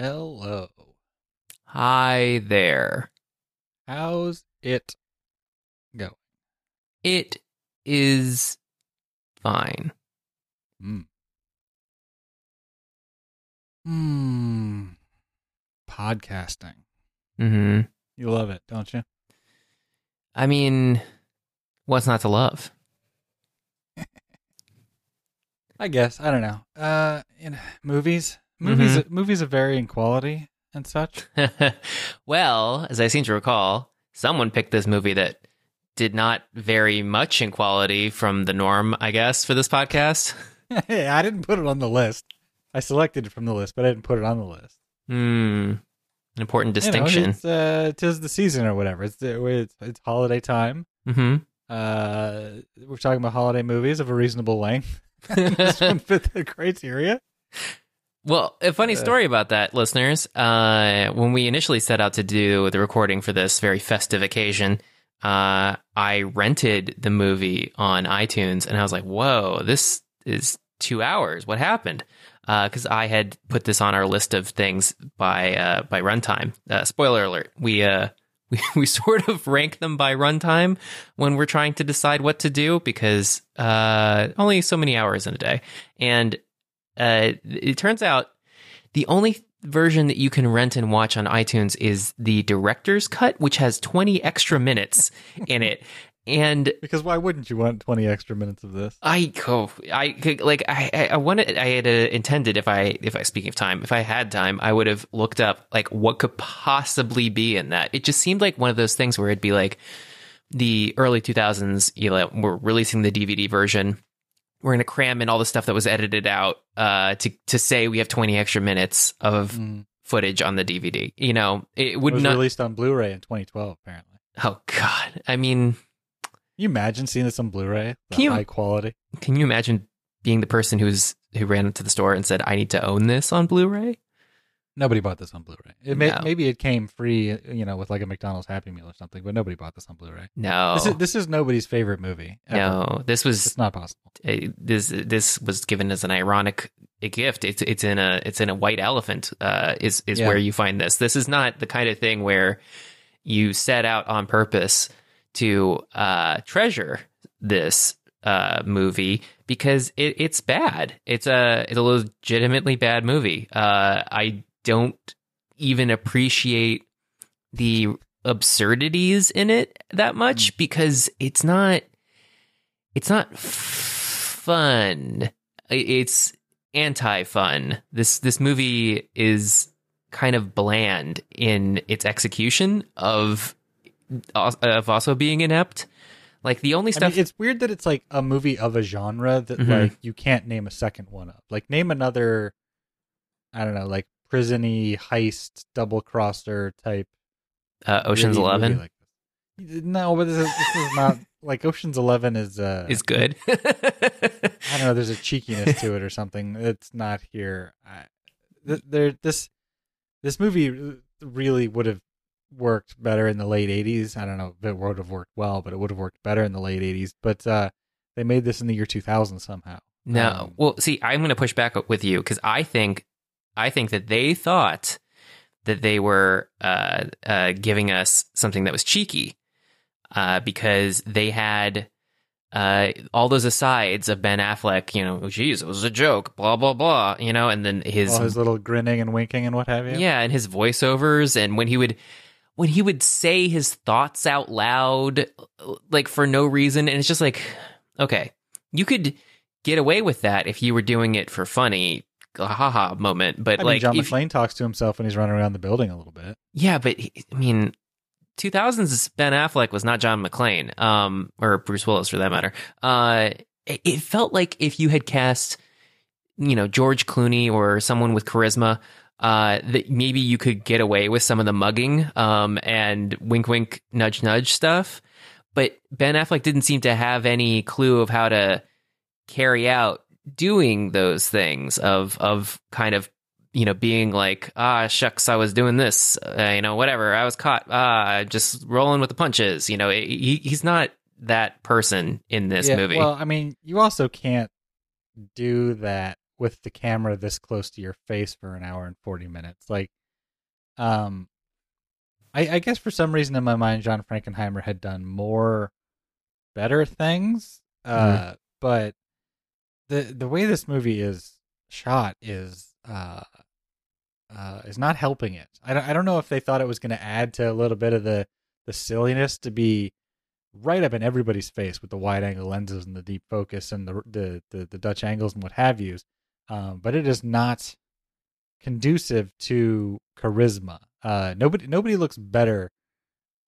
Hello. Hi there. How's it going? It is fine. Hmm. Hmm. Podcasting. hmm You love it, don't you? I mean, what's not to love? I guess. I don't know. Uh, in movies, movies, movies of varying quality and such. well, as I seem to recall, someone picked this movie that did not vary much in quality from the norm, I guess, for this podcast. hey, I didn't put it on the list. I selected it from the list, but I didn't put it on the list. Hmm. An important You know, distinction. it's uh, tis the season or whatever. It's it's, it's holiday time. hmm Uh, we're talking about holiday movies of a reasonable length. this one fit the criteria. Well, a funny Uh. story about that, listeners. Uh, when we initially set out to do the recording for this very festive occasion, uh, I rented the movie on iTunes, and I was like, "Whoa, this is two hours. What happened?" Because I had put this on our list of things by uh, by runtime. Uh, spoiler alert: we uh, we we sort of rank them by runtime when we're trying to decide what to do because uh, only so many hours in a day, and uh, it turns out the only version that you can rent and watch on iTunes is the director's cut, which has 20 extra minutes in it. And Because why wouldn't you want 20 extra minutes of this? I go, I could- like, I, I- I wanted, I had uh, intended if I, if I, speaking of time, if I had time, I would have looked up like what could possibly be in that. It just seemed like one of those things where it'd be like the early 2000s, you know, we're releasing the DVD version. We're going to cram in all the stuff that was edited out uh, to to say we have 20 extra minutes of Mm. footage on the DVD. You know, it It would was not. released on Blu-ray in 2012, apparently. oh God, I mean, Can you imagine seeing this on Blu-ray? Can you- high quality. can you imagine being the person who's who ran into the store and said, "I need to own this on Blu-ray"? Nobody bought this on Blu-ray. It may, No. maybe it came free, you know, with like a McDonald's Happy Meal or something, but nobody bought this on Blu-ray. No, This is this is nobody's favorite movie. ever. no, this was it's not possible. uh, this this was given as an ironic gift. It's it's in a it's in a white elephant. Uh, is is Yeah. where you find this. This is not the kind of thing where you set out on purpose to uh, treasure this uh, movie because it, it's bad. It's a it's a legitimately bad movie. Uh, I don't even appreciate the absurdities in it that much because it's not it's not fun. It's anti-fun. This this movie is kind of bland in its execution of of also being inept. Like the only I stuff mean, it's weird that it's like a movie of a genre that Mhm. like you can't name a second one of. Like name another, I don't know, like prisony heist double crosser type. uh, Ocean's really Eleven Like. No, but this is, this is not like Ocean's Eleven is. Uh, is good. I don't know. There's a cheekiness to it or something. It's not here. I, th- there, this this movie really would have worked better in the late '80s. I don't know if it would have worked well, but it would have worked better in the late '80s. But uh, they made this in the year 2000 somehow. No. Um, well, see, I'm going to push back with you because I think, I think that they thought that they were uh, uh, giving us something that was cheeky uh, because they had uh, all those asides of Ben Affleck. You know, geez, it was a joke, blah blah blah. You know, and then his, all his little grinning and winking and what have you. yeah, and his voiceovers, and when he would. When he would say his thoughts out loud, like for no reason, and it's just like, okay, you could get away with that if you were doing it for funny, haha moment. But I mean, like, John if- McClane talks to himself when he's running around the building a little bit. yeah, but he- I mean, 2000s Ben Affleck was not John McClane, um, or Bruce Willis for that matter. Uh, it, it felt like if you had cast, you know, George Clooney or someone with charisma, uh, that maybe you could get away with some of the mugging, um, and wink, wink, nudge, nudge stuff. But Ben Affleck didn't seem to have any clue of how to carry out doing those things of of kind of you know being like ah shucks I was doing this uh, you know whatever I was caught ah just rolling with the punches you know he, he's not that person in this Yeah, movie Well, I mean, you also can't do that with the camera this close to your face for an hour and 40 minutes. Like, um, I, I guess for some reason in my mind, John Frankenheimer had done more better things. Uh, but the the way this movie is shot is uh, uh, is not helping it. I don't, I don't know if they thought it was going to add to a little bit of the the silliness to be right up in everybody's face with the wide angle lenses and the deep focus and the the the, the Dutch angles and what have yous. Um, but it is not conducive to charisma. Uh, nobody nobody looks better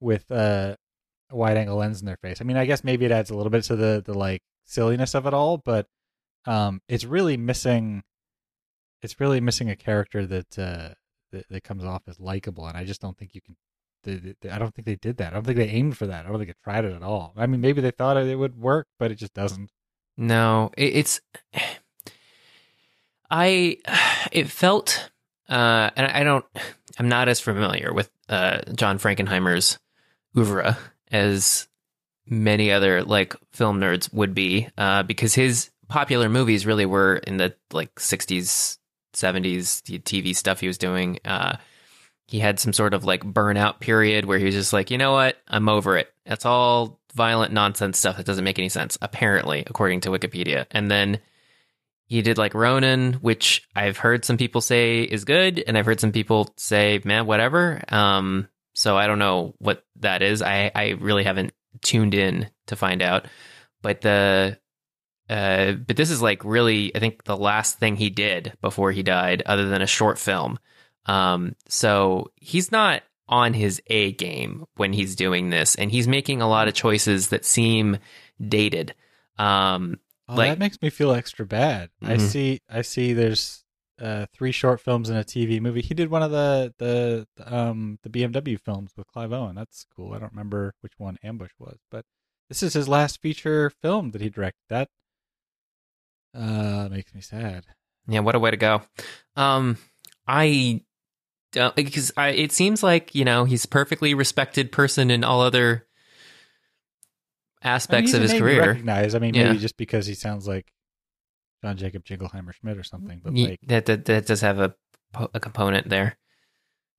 with a wide angle lens in their face. I mean, I guess maybe it adds a little bit to the the like silliness of it all, but um, it's really missing. It's really missing a character that uh, that, that comes off as likable, and I just don't think you can. They, they, I don't think they did that. I don't think they aimed for that. I don't think they tried it at all. I mean, maybe they thought it would work, but it just doesn't. No, it, it's. I. It felt, uh, and I don't. I'm not as familiar with uh, John Frankenheimer's oeuvre as many other like film nerds would be, uh, because his popular movies really were in the like 60s, 70s the TV stuff he was doing. Uh, he had some sort of like burnout period where he was just like, you know what, I'm over it. That's all violent nonsense stuff that doesn't make any sense, apparently, according to Wikipedia. And then he did like Ronin, which I've heard some people say is good, and I've heard some people say, man, whatever. Um, so I don't know what that is. I, I really haven't tuned in to find out. But the uh, but this is like really, I think the last thing he did before he died, other than a short film. Um, so he's not on his A game when he's doing this, and he's making a lot of choices that seem dated. Um, Oh, Like- that makes me feel extra bad. I Mhm. see. I see. There's uh, three short films and a TV movie. He did one of the the, the um the BMW films with Clive Owen. That's cool. I don't remember which one Ambush was, but this is his last feature film that he directed. That uh makes me sad. Yeah, what a way to go. Um, I don't because I it seems like you know he's a perfectly respected person in all other I mean, aspects of his career. Recognize. I mean, Yeah. maybe just because he sounds like John Jacob Jingleheimer Schmidt or something. But like, that, that that does have a a component there.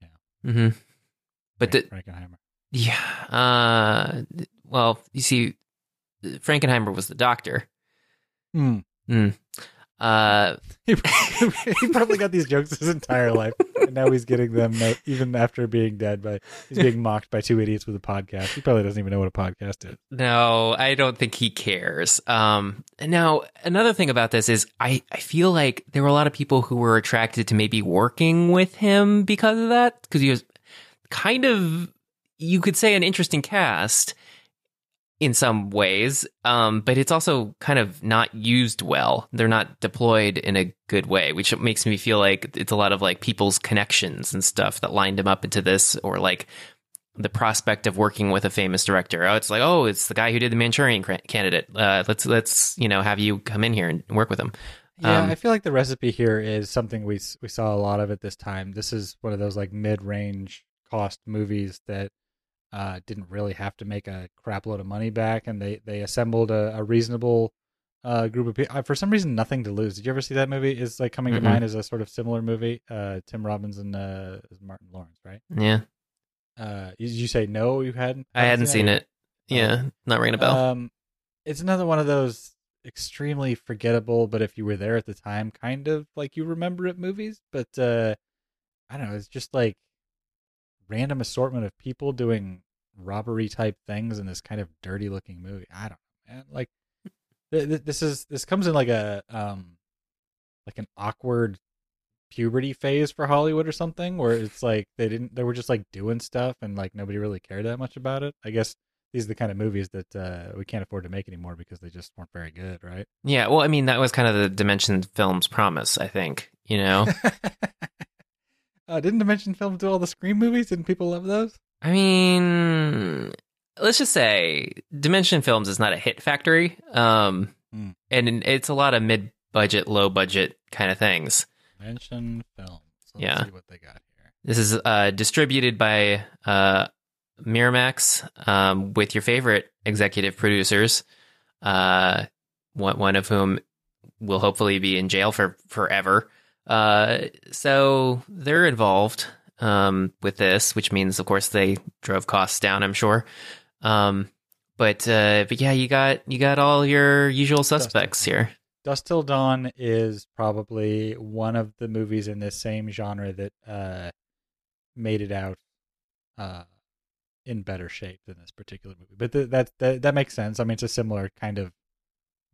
Yeah. hmm But the, Frankenheimer. yeah, uh, well, you see, Frankenheimer was the doctor. Hmm. Mm. Uh, he he probably got these jokes his entire life, and now he's getting them uh, even after being dead. By he's being mocked by two idiots with a podcast. He probably doesn't even know what a podcast is. No, I don't think he cares. Um, now, another thing about this is I, I feel like there were a lot of people who were attracted to maybe working with him because of that, because he was kind of, you could say, an interesting cast in some ways, um, but it's also kind of not used well. They're not deployed in a good way, which makes me feel like it's a lot of like people's connections and stuff that lined him up into this, or like the prospect of working with a famous director. Oh, it's like, oh, it's the guy who did the Manchurian Candidate. Uh, let's let's you know have you come in here and work with him. Yeah, Um, I feel like the recipe here is something we we saw a lot of at this time. This is one of those like mid range cost movies that uh, didn't really have to make a crap load of money back, and they they assembled a, a reasonable uh, group of people. For some reason, nothing to lose. Did you ever see that movie? Is like coming Mm-mm. to mind as a sort of similar movie. Uh, Tim Robbins and uh, Martin Lawrence, right? Yeah, Uh, did you say no? You hadn't? I hadn't seen it. Yeah, not ringing a bell. Um, it's another one of those extremely forgettable, but if you were there at the time, kind of like you remember it movies. But uh, I don't know. It's just like random assortment of people doing robbery type things in this kind of dirty looking movie. I don't know, man. Like th- th- this is this comes in like a um like an awkward puberty phase for Hollywood or something where it's like they didn't they were just like doing stuff and like nobody really cared that much about it. I guess these are the kind of movies that uh, we can't afford to make anymore because they just weren't very good, right? yeah, well, I mean that was kind of the Dimension Films promise. I think you know. uh, didn't Dimension Film do all the Scream movies? Didn't people love those? I mean, let's just say Dimension Films is not a hit factory, um, Hmm. and it's a lot of mid-budget, low-budget kind of things. Dimension Films. Let's Yeah. see what they got here. This is uh, distributed by uh, Miramax um, with your favorite executive producers, uh, one, one of whom will hopefully be in jail for forever. Uh, so they're involved um, with this, which means, of course, they drove costs down. I'm sure. Um, but uh, but yeah, you got you got all your usual suspects here. Dusk Till Dawn is probably one of the movies in this same genre that uh, made it out uh, in better shape than this particular movie. But th- that, that that makes sense. I mean, it's a similar kind of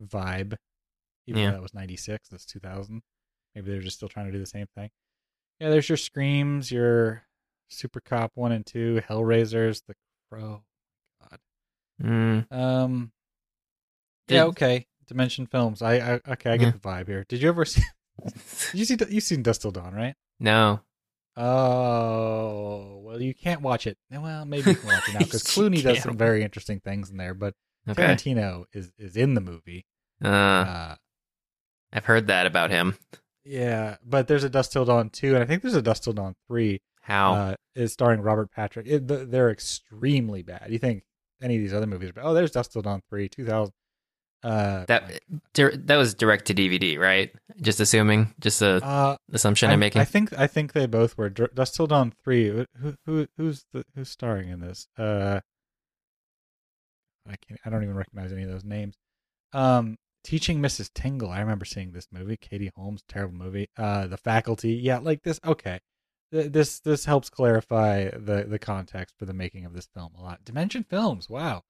vibe. Even Yeah. though that was '96, this 2000. Maybe they're just still trying to do the same thing. Yeah, there's your Screams, your Super Cop one and two, Hellraisers, The Crow. Mm, Um, Did- yeah, okay. Dimension Films. I, I okay. I get Yeah. the vibe here. Did you ever see? You see? You've seen Dusk Till Dawn, right? no, Oh, well, you can't watch it. Well, maybe you can watch it now because Clooney does some very interesting things in there. But okay. Tarantino is is in the movie. Uh, Uh, I've heard that about him. Yeah, but there's a Dusk Till Dawn two, and I think there's a Dusk Till Dawn three. How? Uh, is starring Robert Patrick. It, they're extremely bad. You think any of these other movies? But oh, there's Dusk Till Dawn three, two thousand. Uh, that dir- that was direct to DVD, right? Just assuming, just a uh, assumption I'm, I'm- making. I think I think they both were. Dr- Dusk Till Dawn three. Who who who's the who's starring in this? Uh, I can't. I don't even recognize any of those names. Um, Teaching Mrs. Tingle. I remember seeing this movie. Katie Holmes, terrible movie. Uh, The Faculty. Yeah, like this. Okay, Th- this this helps clarify the the context for the making of this film a lot. Dimension Films. Wow,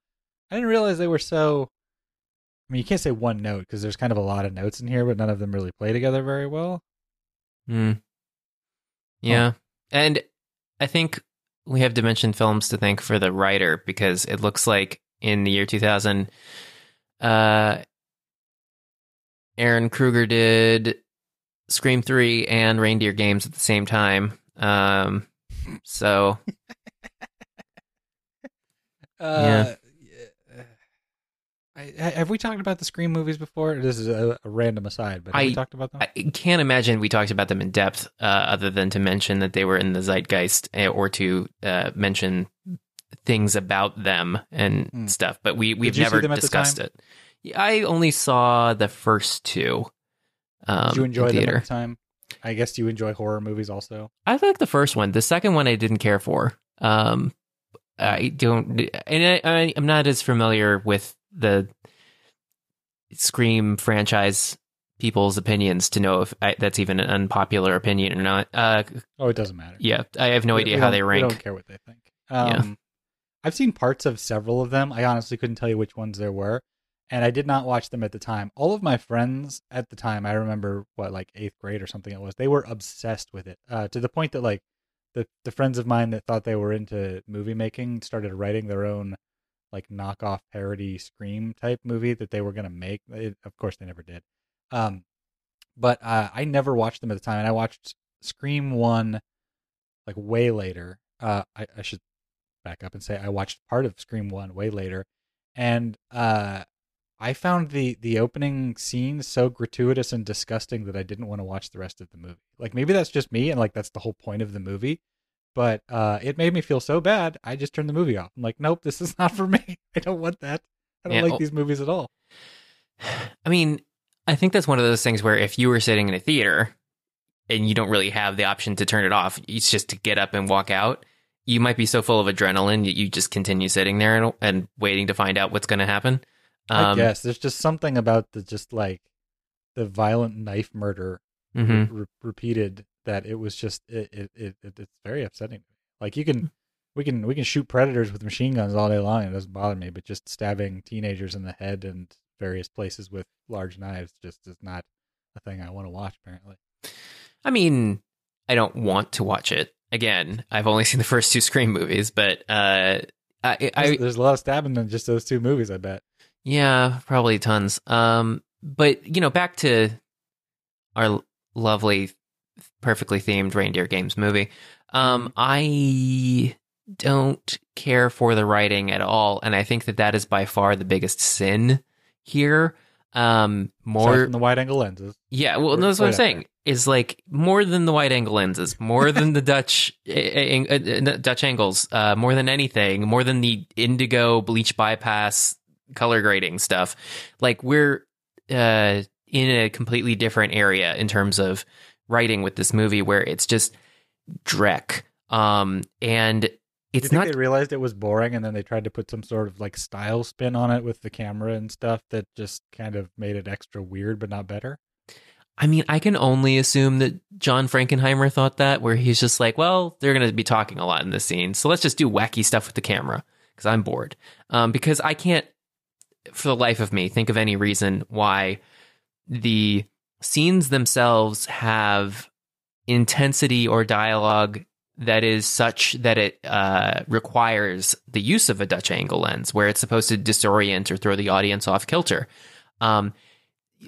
I didn't realize they were so. I mean, you can't say one note because there's kind of a lot of notes in here, but none of them really play together very well. Hmm. Yeah. And I think we have Dimension Films to thank for the writer because it looks like in the year 2000, uh, Ehren Kruger did Scream 3 and Reindeer Games at the same time. Um, so, Uh, yeah. I, have we talked about the Scream movies before? This is a, a random aside, but have we I- talked about them? I can't imagine we talked about them in depth, uh, other than to mention that they were in the zeitgeist eh, or to uh, mention things about them and Hmm. stuff. But we we've never them at the discussed it. I only saw the first two. Um, Did you enjoy in them at the time? I guess you enjoy horror movies also. I like the first one. The second one I didn't care for. Um, I don't, and I, I, I'm not as familiar with the Scream franchise people's opinions to know if I, that's even an unpopular opinion or not. Uh, Oh, it doesn't matter. yeah, I have no We- idea we how they rank. don't care what they think. Um, Yeah. I've seen parts of several of them. I honestly couldn't tell you which ones there were, and I did not watch them at the time. All of my friends at the time, I remember what like eighth grade or something it was. They were obsessed with it uh, to the point that like the the friends of mine that thought they were into movie making started writing their own like knockoff parody Scream type movie that they were gonna make. It, of course, they never did. Um, but uh, I never watched them at the time, and I watched Scream one like way later. Uh, I, I should back up and say I watched part of Scream one way later, and uh, I found the the opening scene so gratuitous and disgusting that I didn't want to watch the rest of the movie. Like maybe that's just me, and like that's the whole point of the movie. But uh, it made me feel so bad. I just turned the movie off. I'm like, nope, this is not for me. I don't want that. I don't Yeah, like oh. these movies at all. I mean, I think that's one of those things where if you were sitting in a theater and you don't really have the option to turn it off, it's just to get up and walk out. You might be so full of adrenaline that you just continue sitting there and, and waiting to find out what's going to happen. I Um, guess. There's just something about the just like the violent knife murder mhm. re- repeated that it was just it, it, it, it it's very upsetting. Like you can we can we can shoot predators with machine guns all day long it doesn't bother me but just stabbing teenagers in the head and various places with large knives just is not a thing i want to watch apparently. I mean, I don't want to watch it again. I've only seen the first two Scream movies, but uh, I, there's, I there's a lot of stabbing in just those two movies i bet yeah, probably tons. Um, but you know, back to our lovely, perfectly themed reindeer games movie. Um, I don't care for the writing at all, and I think that that is by far the biggest sin here. Um, more from the wide angle lenses yeah, well, Or- that's what I'm saying. Is like more than the wide angle lenses, more than the Dutch eh, eh, Dutch angles, uh, more than anything, more than the indigo bleach bypass color grading stuff. Like we're uh, in a completely different area in terms of writing with this movie, where it's just dreck. Um, and it's think not they realized it was boring and then they tried to put some sort of like style spin on it with the camera and stuff that just kind of made it extra weird but not better? I mean, I can only assume that John Frankenheimer thought that, where he's just like, well, they're going to be talking a lot in this scene, so let's just do wacky stuff with the camera because I'm bored. Um, because I can't, for the life of me, think of any reason why the scenes themselves have intensity or dialogue that is such that it uh, requires the use of a Dutch angle lens, where it's supposed to disorient or throw the audience off kilter. Um,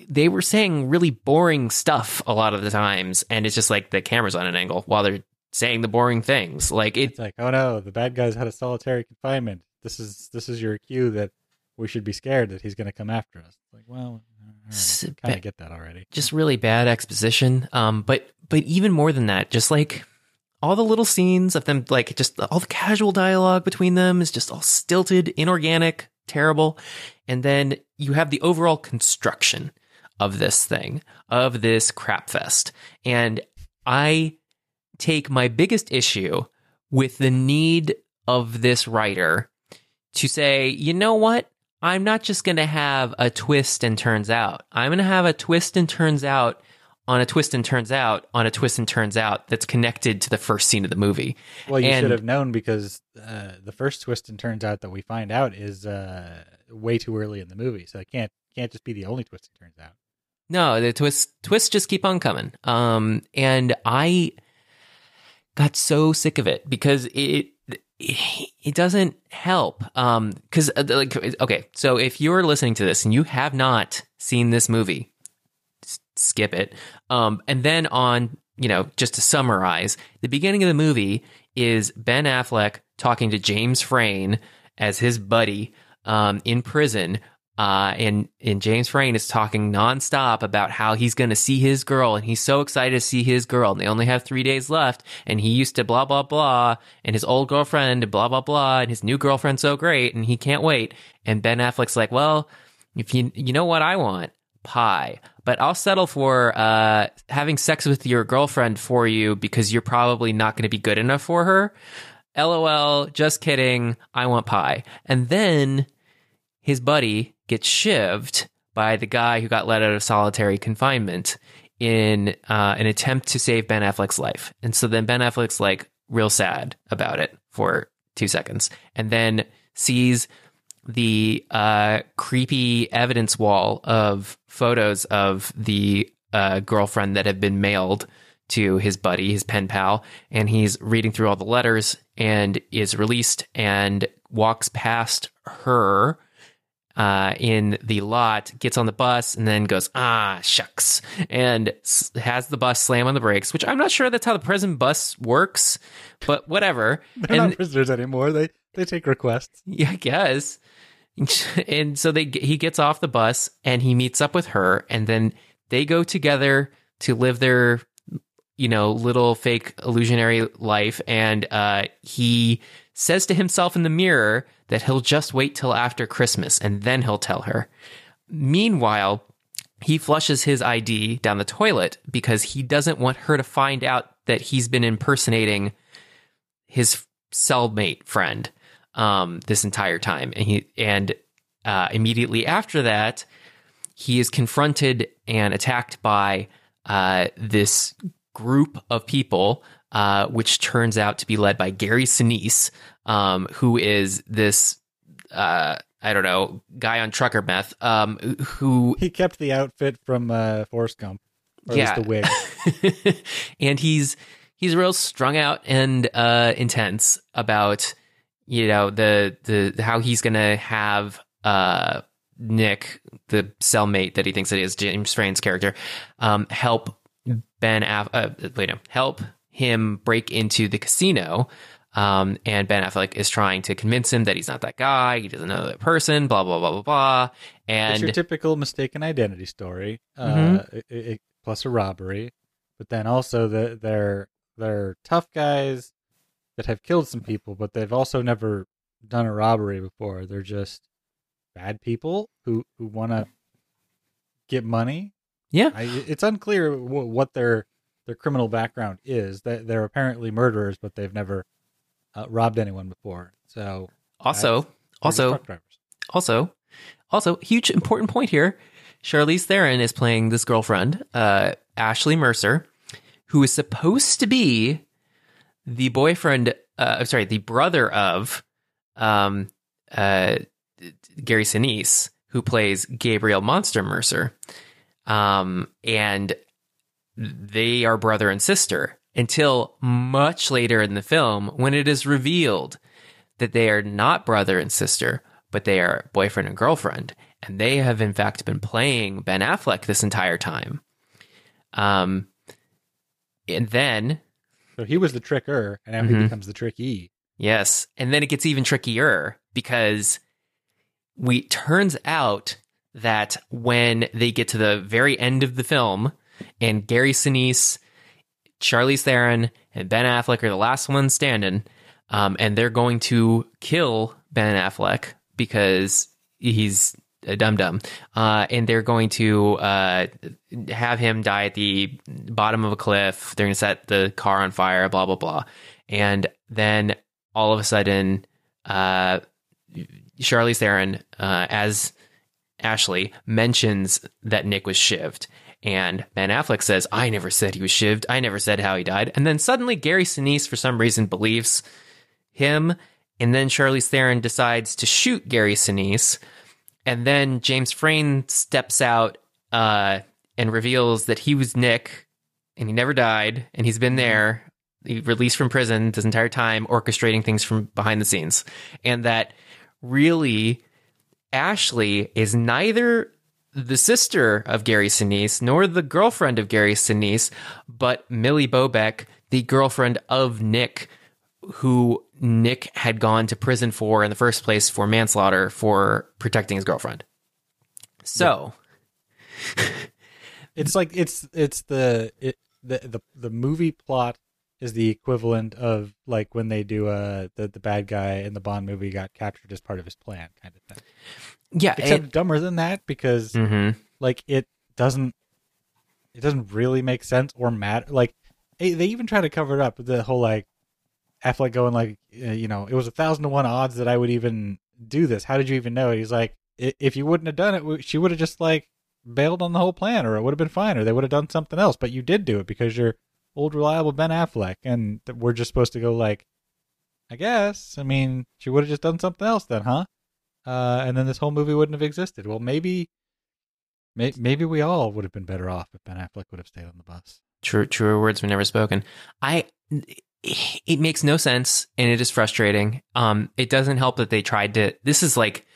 they were saying really boring stuff a lot of the times, and it's just like the camera's on an angle while they're saying the boring things. Like it, It's like, oh no, the bad guys had a solitary confinement. This is this is your cue that we should be scared that he's going to come after us. Like, well, kind of get that already. just really bad exposition. Um, but but even more than that, just like all the little scenes of them, like just all the casual dialogue between them is just all stilted, inorganic, terrible. And then you have the overall construction of this thing, of this crap fest. And I take my biggest issue with the need of this writer to say, you know what? I'm not just going to have a twist and turns out. I'm going to have a twist and turns out on a twist and turns out on a twist and turns out that's connected to the first scene of the movie. Well, you And- should have known because uh, the first twist and turns out that we find out is uh, way too early in the movie, so it can't can't just be the only twist and turns out. No, the twists twists just keep on coming. Um, and I got so sick of it because it it doesn't help. Um, because like okay, so if you're listening to this and you have not seen this movie, skip it. Um, and then on you know just to summarize, the beginning of the movie is Ben Affleck talking to James Frain as his buddy um, in prison. Uh, and and James Frain is talking nonstop about how he's going to see his girl, and he's so excited to see his girl. And they only have three days left, and he used to blah blah blah, and his old girlfriend blah blah blah, and his new girlfriend's so great, and he can't wait. And Ben Affleck's like, well, if you you know what I want, pie, but I'll settle for uh, having sex with your girlfriend for you because you're probably not going to be good enough for her. LOL, just kidding. I want pie. And then his buddy gets shivved by the guy who got let out of solitary confinement in uh, an attempt to save Ben Affleck's life. And so then Ben Affleck's like real sad about it for two seconds and then sees the uh, creepy evidence wall of photos of the uh, girlfriend that have been mailed to his buddy, his pen pal, and he's reading through all the letters and is released and walks past her uh, in the lot, gets on the bus, and then goes, ah, shucks, and s- has the bus slam on the brakes, which I'm not sure that's how the prison bus works, but whatever. They're and not prisoners anymore. They they take requests. yeah, I guess. And so they he gets off the bus and he meets up with her, and then they go together to live their you know little fake illusionary life. And uh, he says to himself in the mirror that he'll just wait till after Christmas and then he'll tell her. Meanwhile, he flushes his ID down the toilet because he doesn't want her to find out that he's been impersonating his cellmate friend um, this entire time, and he and uh, immediately after that, he is confronted and attacked by uh, this group of people, uh, which turns out to be led by Gary Sinise, um, who is this uh, I don't know guy on trucker meth, um, who He kept the outfit from uh, Forrest Gump, or Yeah. the wig. and he's he's real strung out and uh, intense about you know the the how he's gonna have uh, Nick, the cellmate that he thinks it is, James Frain's character, um, help Ben Aff- uh, wait no, help him break into the casino. Um, and Ben Affleck is trying to convince him that he's not that guy. He doesn't know that person. Blah blah blah blah blah. And it's your typical mistaken identity story, uh, Mhm. it, it- plus a robbery, but then also the, they're they're tough guys that have killed some people, but they've also never done a robbery before. They're just bad people who who want to get money Yeah. I, it's unclear w- what their their criminal background is. They, they're apparently murderers, but they've never uh, robbed anyone before. So Also, they're also, also, also, huge important point here. Charlize Theron is playing this girlfriend, uh, Ashley Mercer, who is supposed to be the boyfriend. Uh, I'm sorry, the brother of um, uh, Gary Sinise, who plays Gabriel Monster Mercer, um, and they are brother and sister until much later in the film when it is revealed that they are not brother and sister, but they are boyfriend and girlfriend. And they have, in fact, been playing Ben Affleck this entire time. Um, and then, So he was the tricker, and now Mhm. he becomes the tricky. yes, and then it gets even trickier because we turns out that when they get to the very end of the film, and Gary Sinise, Charlize Theron, and Ben Affleck are the last ones standing, um, and they're going to kill Ben Affleck because he's a dum dum, uh, and they're going to uh, have him die at the bottom of a cliff. They're going to set the car on fire, blah blah blah, and then all of a sudden, uh, Charlize Theron, uh, as Ashley mentions that Nick was shivved. And Ben Affleck says, I never said he was shivved. I never said how he died. And then suddenly Gary Sinise, for some reason, believes him. And then Charlize Theron decides to shoot Gary Sinise. And then James Frain steps out uh, and reveals that he was Nick and he never died. And he's been there, he released from prison this entire time, orchestrating things from behind the scenes. And that really Ashley is neither the sister of Gary Sinise nor the girlfriend of Gary Sinise, but Millie Bobek, the girlfriend of Nick, who Nick had gone to prison for in the first place for manslaughter for protecting his girlfriend. So, It's like it's it's the it the the the movie plot is the equivalent of like when they do uh the the bad guy in the Bond movie got captured as part of his plan kind of thing. Yeah, Except dumber than that because hmm like it doesn't it doesn't really make sense or matter. Like they they even try to cover it up the whole like Affleck going like uh, you know it was a thousand to one odds that I would even do this. How did you even know? He's like if you wouldn't have done it, she would have just like bailed on the whole plan, or it would have been fine, or they would have done something else. But you did do it because you're old reliable Ben Affleck, and we're just supposed to go like, I guess. I mean, she would have just done something else then, huh? Uh, and then this whole movie wouldn't have existed. Well, maybe May- Maybe we all would have been better off if Ben Affleck would have stayed on the bus. True, truer words were never spoken. I, it makes no sense and it is frustrating. Um, it doesn't help that they tried to. This is like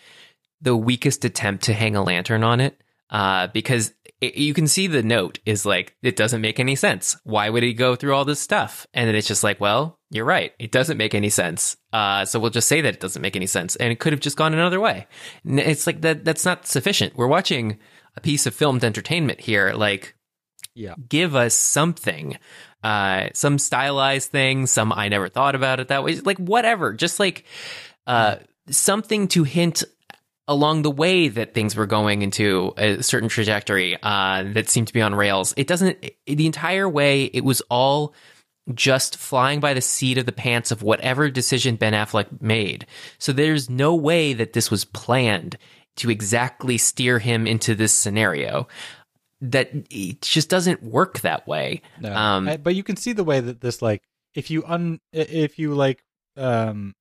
the weakest attempt to hang a lantern on it, uh, because it, you can see the note is like it doesn't make any sense. Why would he go through all this stuff? And then it's just like, well, you're right. It doesn't make any sense. Uh, so we'll just say that it doesn't make any sense, and it could have just gone another way. It's like that. That's not sufficient. We're watching a piece of filmed entertainment here. Like Yeah. give us something uh some stylized thing some i never thought about it that way like whatever just like uh something to hint along the way that things were going into a certain trajectory uh that seemed to be on rails it doesn't the entire way it was all just flying by the seat of the pants of whatever decision Ben Affleck made. So there's no way that this was planned to exactly steer him into this scenario. That it just doesn't work that way. No, Um, I- but you can see the way that this like if you un if you like um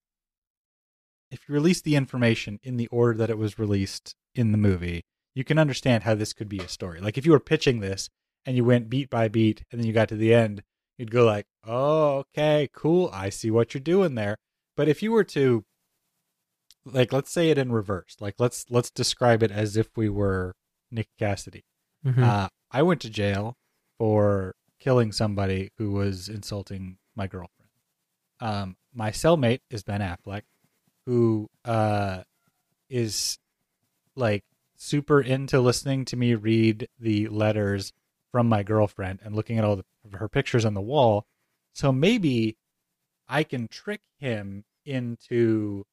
if you release the information in the order that it was released in the movie, you can understand how this could be a story. Like if you were pitching this and you went beat by beat and then you got to the end, you'd go like, "Oh, okay, cool. I see what you're doing there." But if you were to like let's say it in reverse. Like let's let's describe it as if we were Nick Cassidy. Mhm. Uh, I went to jail for killing somebody who was insulting my girlfriend. Um, my cellmate is Ben Affleck, who uh, is like super into listening to me read the letters from my girlfriend and looking at all the, her pictures on the wall. So maybe I can trick him into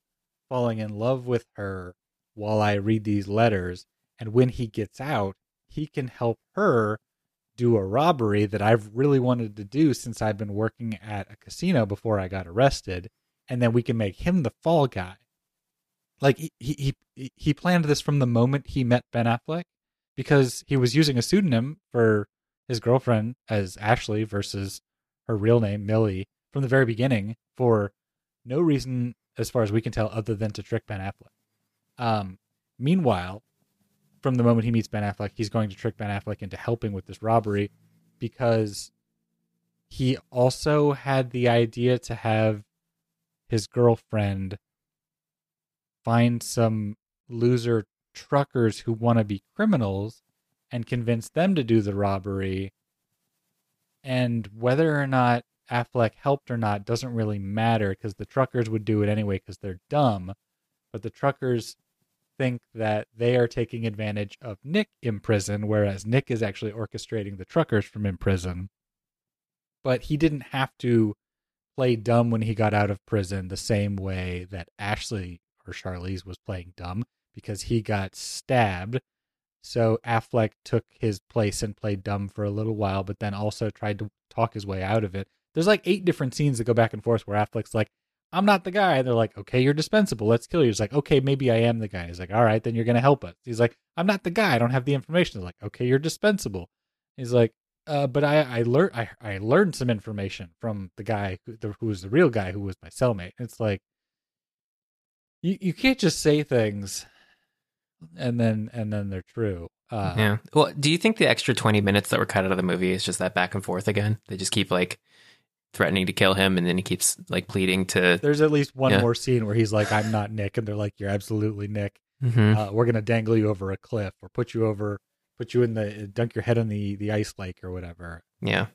falling in love with her while I read these letters. And when he gets out, he can help her do a robbery that I've really wanted to do since I've been working at a casino before I got arrested, and then we can make him the fall guy. Like he he he, he planned this from the moment he met Ben Affleck because he was using a pseudonym for his girlfriend as Ashley versus her real name Millie from the very beginning for no reason as far as we can tell other than to trick Ben Affleck. Um, meanwhile, from the moment he meets Ben Affleck, he's going to trick Ben Affleck into helping with this robbery because he also had the idea to have his girlfriend find some loser truckers who want to be criminals and convince them to do the robbery. And whether or not Affleck helped or not doesn't really matter because the truckers would do it anyway because they're dumb. But the truckers think that they are taking advantage of Nick in prison, whereas Nick is actually orchestrating the truckers from in prison. But he didn't have to play dumb when he got out of prison the same way that Ashley or Charlize was playing dumb because he got stabbed. So Affleck took his place and played dumb for a little while, but then also tried to talk his way out of it. There's like eight different scenes that go back and forth where Affleck's like, I'm not the guy. And they're like, okay, you're dispensable. Let's kill you. He's like, okay, maybe I am the guy. He's like, all right, then you're going to help us. He's like, I'm not the guy. I don't have the information. They're like, okay, you're dispensable. He's like, uh, but I, I learned, I, I learned some information from the guy who, the, who was the real guy who was my cellmate. It's like, you, you can't just say things and then, and then they're true. Uh, yeah. Well, do you think the extra 20 minutes that were cut out of the movie is just that back and forth again? They just keep like threatening to kill him and then he keeps like pleading to There's at least one Yeah. more scene where he's like, I'm not Nick. And they're like, you're absolutely Nick. Mhm. Uh, we're going to dangle you over a cliff or put you over, put you in the, dunk your head in the, the ice lake or whatever. Yeah.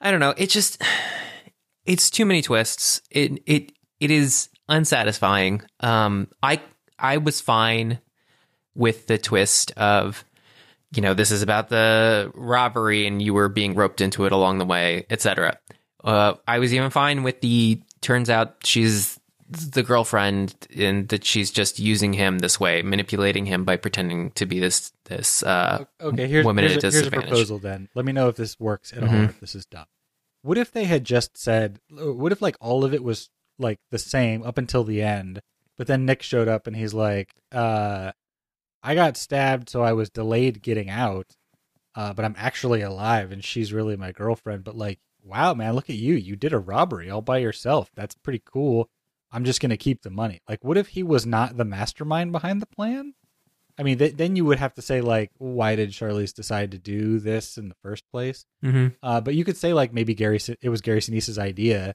I don't know. It just it's too many twists. It it it is unsatisfying. Um I I was fine with the twist of you know, this is about the robbery and you were being roped into it along the way, etc. Uh I was even fine with the turns out she's the girlfriend and that she's just using him this way, manipulating him by pretending to be this this uh Okay, here's, women here's, at a here's a proposal then. Let me know if this works at all, or Mhm. if this is dumb. What if they had just said, what if like all of it was like the same up until the end, but then Nick showed up and he's like, uh, I got stabbed, so I was delayed getting out, uh, but I'm actually alive and she's really my girlfriend. But like, wow, man, look at you. You did a robbery all by yourself. That's pretty cool. I'm just going to keep the money. Like, what if he was not the mastermind behind the plan? I mean, th- then you would have to say like, why did Charlize decide to do this in the first place? mhm. Uh, but you could say like maybe Gary, it was Gary Sinise's idea,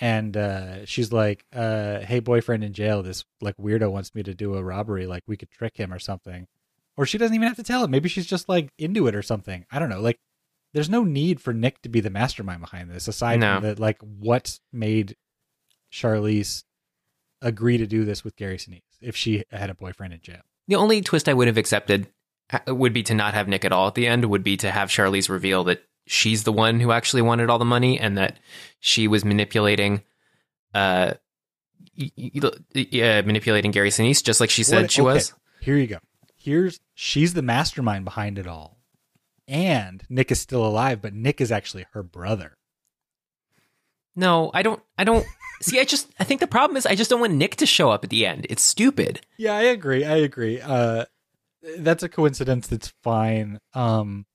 and uh, she's like, uh, "Hey, boyfriend in jail, this like weirdo wants me to do a robbery. Like we could trick him or something." Or she doesn't even have to tell him. Maybe she's just like into it or something. I don't know. Like, there's no need for Nick to be the mastermind behind this, aside No. from that, like what made Charlize agree to do this with Gary Sinise if she had a boyfriend in jail. The only twist I would have accepted uh, would be to not have Nick at all at the end, would be to have Charlize reveal that she's the one who actually wanted all the money and that she was manipulating uh, uh manipulating Gary Sinise just like she said What- she okay, was. Here you go. Here's she's the mastermind behind it all. And Nick is still alive, but Nick is actually her brother. No, I don't I don't see I just I think the problem is I just don't want Nick to show up at the end. It's stupid. Yeah, I agree. I agree. Uh that's a coincidence that's fine. Um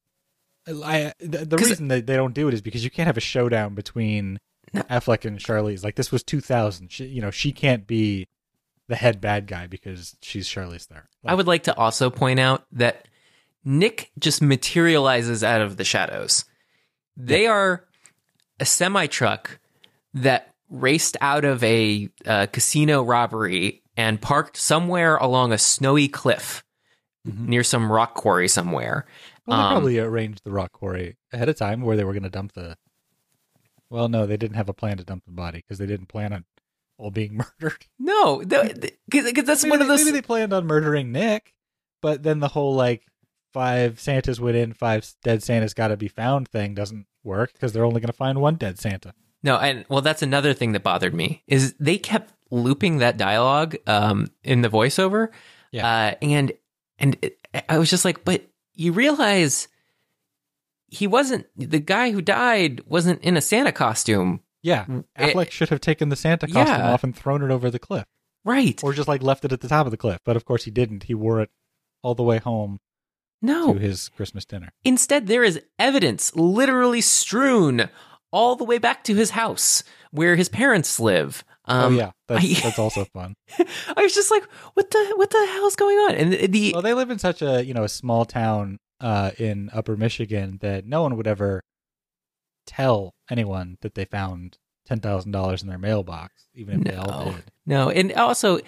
I the, the reason that they don't do it is because you can't have a showdown between No. Affleck and Charlize. Like this was 2000. She, you know, she can't be the head bad guy because she's Charlize Theron. I would like to also point out that Nick just materializes out of the shadows. They are a semi truck that raced out of a uh, casino robbery and parked somewhere along a snowy cliff Mhm. near some rock quarry somewhere. Well, they Um, probably arranged the rock quarry ahead of time where they were going to dump the. Well, no, they didn't have a plan to dump the body because they didn't plan on all being murdered. No, because that's maybe one they, of those. Maybe they planned on murdering Nick, but then the whole like five Santas went in, five dead Santas got to be found thing doesn't work because they're only going to find one dead Santa. No, and well, that's another thing that bothered me is they kept looping that dialogue um, in the voiceover, Yeah. uh, and and it, I was just like, but you realize he wasn't the guy who died wasn't in a Santa costume. Yeah, It- eh, Affleck should have taken the Santa costume Yeah. off and thrown it over the cliff, Right. or just like left it at the top of the cliff. But of course he didn't. He wore it all the way home no. to his Christmas dinner. Instead, there is evidence literally strewn all the way back to his house where his parents live. Um, oh yeah, that's, I- that's also fun. I was just like, what the what the hell's going on? And the, Well, they live in such a you know a small town uh, in Upper Michigan that no one would ever tell anyone that they found ten thousand dollars in their mailbox, even if they all No. did. no, and also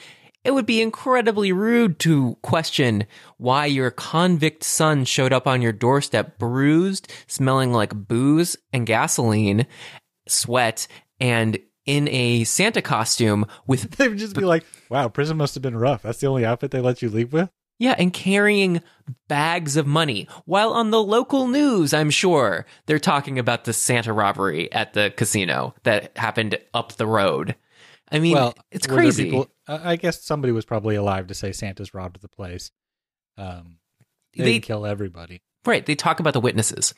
it would be incredibly rude to question why your convict son showed up on your doorstep bruised, smelling like booze and gasoline, sweat, and in a Santa costume with They would just be like, "Wow, prison must have been rough. That's the only outfit they let you leave with." Yeah, and carrying bags of money. While on the local news, I'm sure they're talking about the Santa robbery at the casino that happened up the road. I mean, well, it's crazy. people- I guess somebody was probably alive to say Santa's robbed the place. Um, they, They- kill everybody. Right. They talk about the witnesses.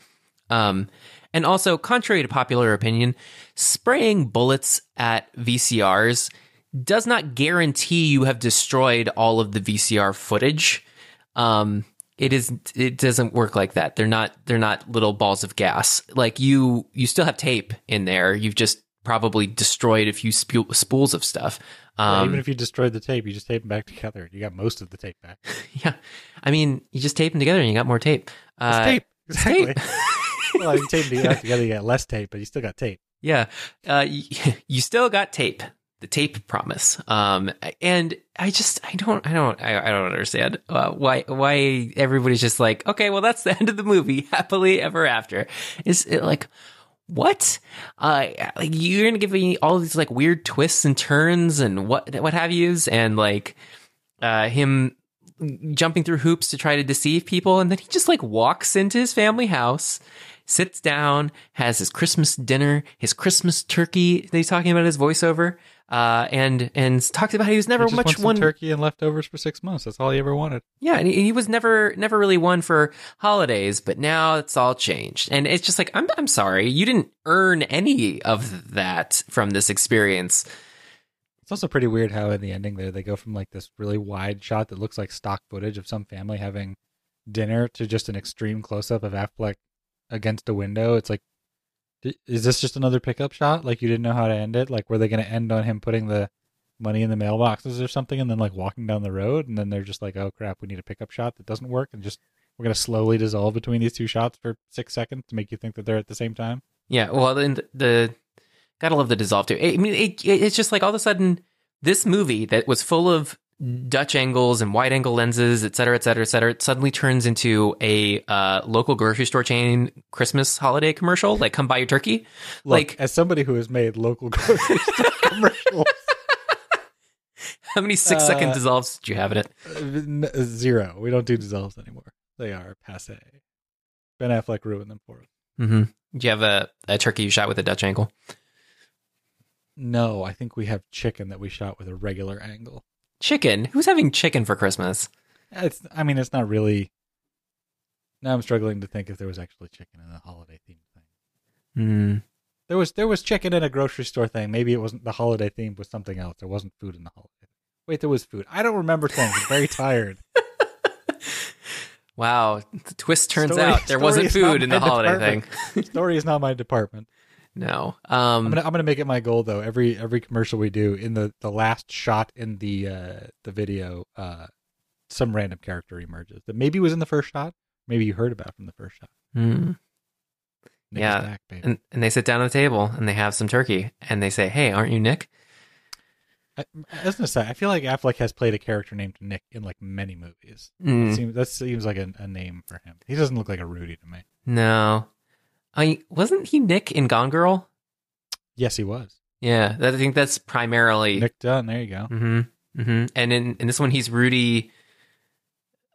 Um, and also, contrary to popular opinion, spraying bullets at VCRs does not guarantee you have destroyed all of the VCR footage. Um, it is. It doesn't work like that. They're not. They're not little balls of gas. Like you. You still have tape in there. You've just probably destroyed a few spu- spools of stuff. Yeah, Um, even if you destroyed the tape, you just tape them back together. You got most of the tape back. yeah. I mean, you just tape them together and you got more tape. It's Uh, tape. Exactly. tape. well, you tape them together, you got less tape, but you still got tape. Yeah, uh, you, you still got tape, the tape promise. Um, and I just, I don't, I don't, I, I don't understand uh, why, why everybody's just like, okay, well, that's the end of the movie, happily ever after. Is it like, what? Uh, like you're gonna give me all these like weird twists and turns and what, what have yous, and like, uh, him jumping through hoops to try to deceive people, and then he just like walks into his family house sits down, has his Christmas dinner, his Christmas turkey that he's talking about his voiceover, uh, and and talks about how he was never He much one. turkey and leftovers for six months. That's all he ever wanted. Yeah, and he, he was never never really one for holidays, but now it's all changed, and it's just like I'm I'm sorry, you didn't earn any of that from this experience. It's also pretty weird how in the ending there they go from like this really wide shot that looks like stock footage of some family having dinner to just an extreme close up of Affleck against a window. It's like, is this just another pickup shot? Like you didn't know how to end it? Like were they going to end on him putting the money in the mailboxes or something and then like walking down the road and then they're just like, oh crap, we need a pickup shot that doesn't work and just we're going to slowly dissolve between these two shots for six seconds to make you think that they're at the same time. Yeah, well, then the, gotta love the dissolve too. I mean, it, it, it's just like all of a sudden, this movie that was full of Dutch angles and wide angle lenses, et cetera, et cetera, et cetera, it suddenly turns into a uh, local grocery store chain Christmas holiday commercial. Like, come buy your turkey. Look, Like- as somebody who has made local grocery store commercials, How many six second Uh, dissolves did you have in it? Uh, Zero. We don't do dissolves anymore. They are passe. Ben Affleck ruined them for us. Mm-hmm. Did you have a, a turkey you shot with a Dutch angle? No, I think we have chicken that we shot with a regular angle. Chicken? Who's having chicken for Christmas? It's. I mean, it's not really. Now I'm struggling to think if there was actually chicken in the holiday theme thing. Hmm. There was there was chicken in a grocery store thing. Maybe it wasn't the holiday theme was something else. There wasn't food in the holiday. Wait, there was food. I don't remember things. I'm very tired. Wow. The twist turns Story- out there wasn't food in the holiday department. thing. Story is not my department. No. I'm Um, gonna I'm gonna make it my goal though. Every every commercial we do, in the the last shot in the uh the video, uh some random character emerges that maybe was in the first shot, maybe you heard about from the first shot. Nick Yeah, back, and, and they sit down at the table and they have some turkey and they say, "Hey, aren't you Nick?" I, as an aside, I feel like Affleck has played a character named Nick in like many movies. Mm, Seems, that seems like a, a name for him. He doesn't look like a Rudy to me. no, I wasn't he Nick in Gone Girl? Yes, he was. Yeah, that, I think that's primarily. Nick Dunn. There you go. hmm hmm And in in this one, he's Rudy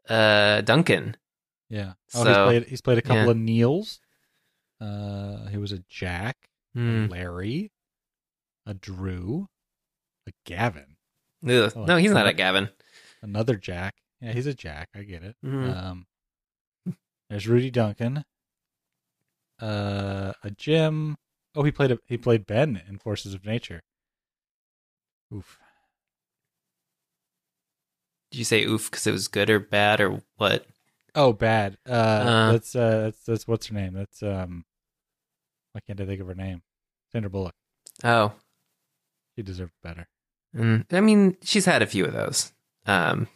uh, Duncan. Yeah. Oh, he's played he's played a couple yeah. of Neils. Uh, he was a Jack, a Mm. Larry, a Drew, a Gavin. Ugh. Oh, no, he's not a Gavin. another Jack. Yeah, he's a Jack. I get it. Mhm. Um, There's Rudy Duncan. Uh, a gym. Oh, he played a, he played Ben in Forces of Nature. Oof. Did you say oof because it was good or bad or what? Oh, bad. Uh, Uh. that's uh, that's that's what's her name? That's um, why can't I think of her name? Sandra Bullock. Oh, She deserved better. mm, I mean, she's had a few of those. Um,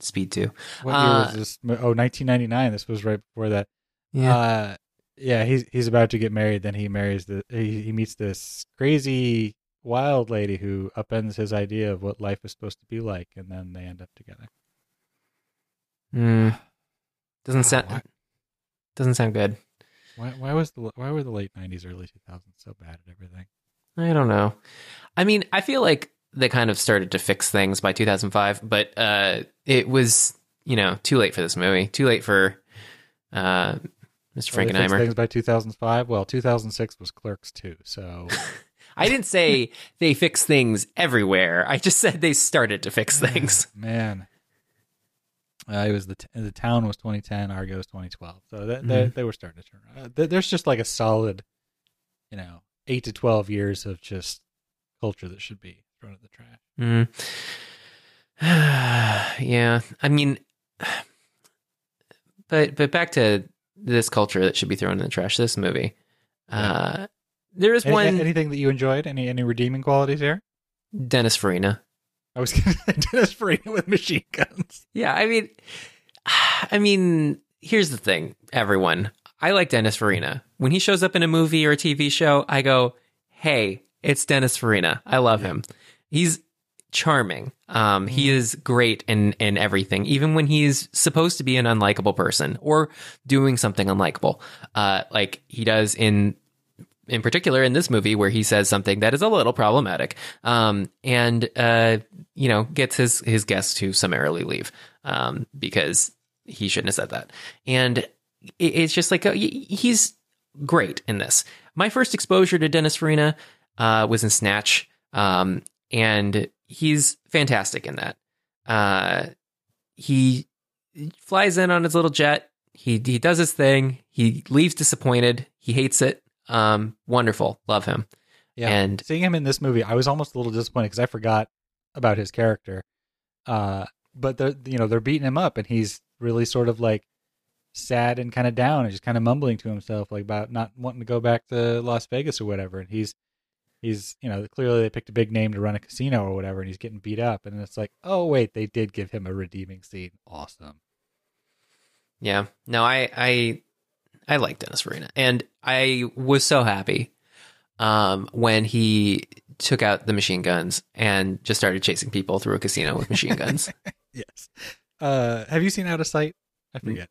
Speed two. What year was Uh, this? Oh, 1999. This was right before that. Yeah. Yeah, he's he's about to get married. Then he marries the he, he meets this crazy wild lady who upends his idea of what life is supposed to be like, and then they end up together. Mm. Doesn't sound doesn't sound good. Why why was the why were the late 90s, early 2000s so bad at everything? I don't know. I mean, I feel like they kind of started to fix things by 2005, but uh, it was you know too late for this movie. Too late for uh, Mr. Well, they Frankenheimer. things by 2005. Well, 2006 was Clerks 2. So I didn't say they fix things everywhere. I just said they started to fix things. man, uh, it was the t- the town was 2010, Argo was 2012. So that they, they were starting to turn around. Uh, th- There's just like a solid, you know, eight to 12 years of just culture that should be thrown in the trash. Mm. yeah, I mean, but but back to this culture that should be thrown in the trash. This movie, uh, there is Any- one anything that you enjoyed? Any any redeeming qualities here? Dennis Farina. I was say Dennis Farina with machine guns. Yeah, I mean, I mean, here's the thing, everyone. I like Dennis Farina. When he shows up in a movie or a TV show, I go, "Hey, it's Dennis Farina. I love him. He's charming. Um, he is great in in everything, even when he's supposed to be an unlikable person or doing something unlikable, uh, like he does in in particular in this movie where he says something that is a little problematic um, and uh, you know gets his his guests to summarily leave um, because he shouldn't have said that. And it, it's just like a, he's great in this. My first exposure to dennis farina uh, was in snatch um, and he's fantastic in that. Uh, he flies in on his little jet. He he does his thing. He leaves disappointed. He hates it. Um, wonderful. Love him. Yeah. and Seeing him in this movie, I was almost a little disappointed because I forgot about his character. Uh, but they're you know they're beating him up, and he's really sort of like sad and kind of down, and just kind of mumbling to himself like about not wanting to go back to Las Vegas or whatever. And he's he's you know clearly they picked a big name to run a casino or whatever, and he's getting beat up, and it's like oh wait, they did give him a redeeming scene. Awesome. Yeah. No, I I I like Dennis Farina, and I was so happy um, when he took out the machine guns and just started chasing people through a casino with machine guns. Yes. Uh, have you seen Out of Sight? I forget.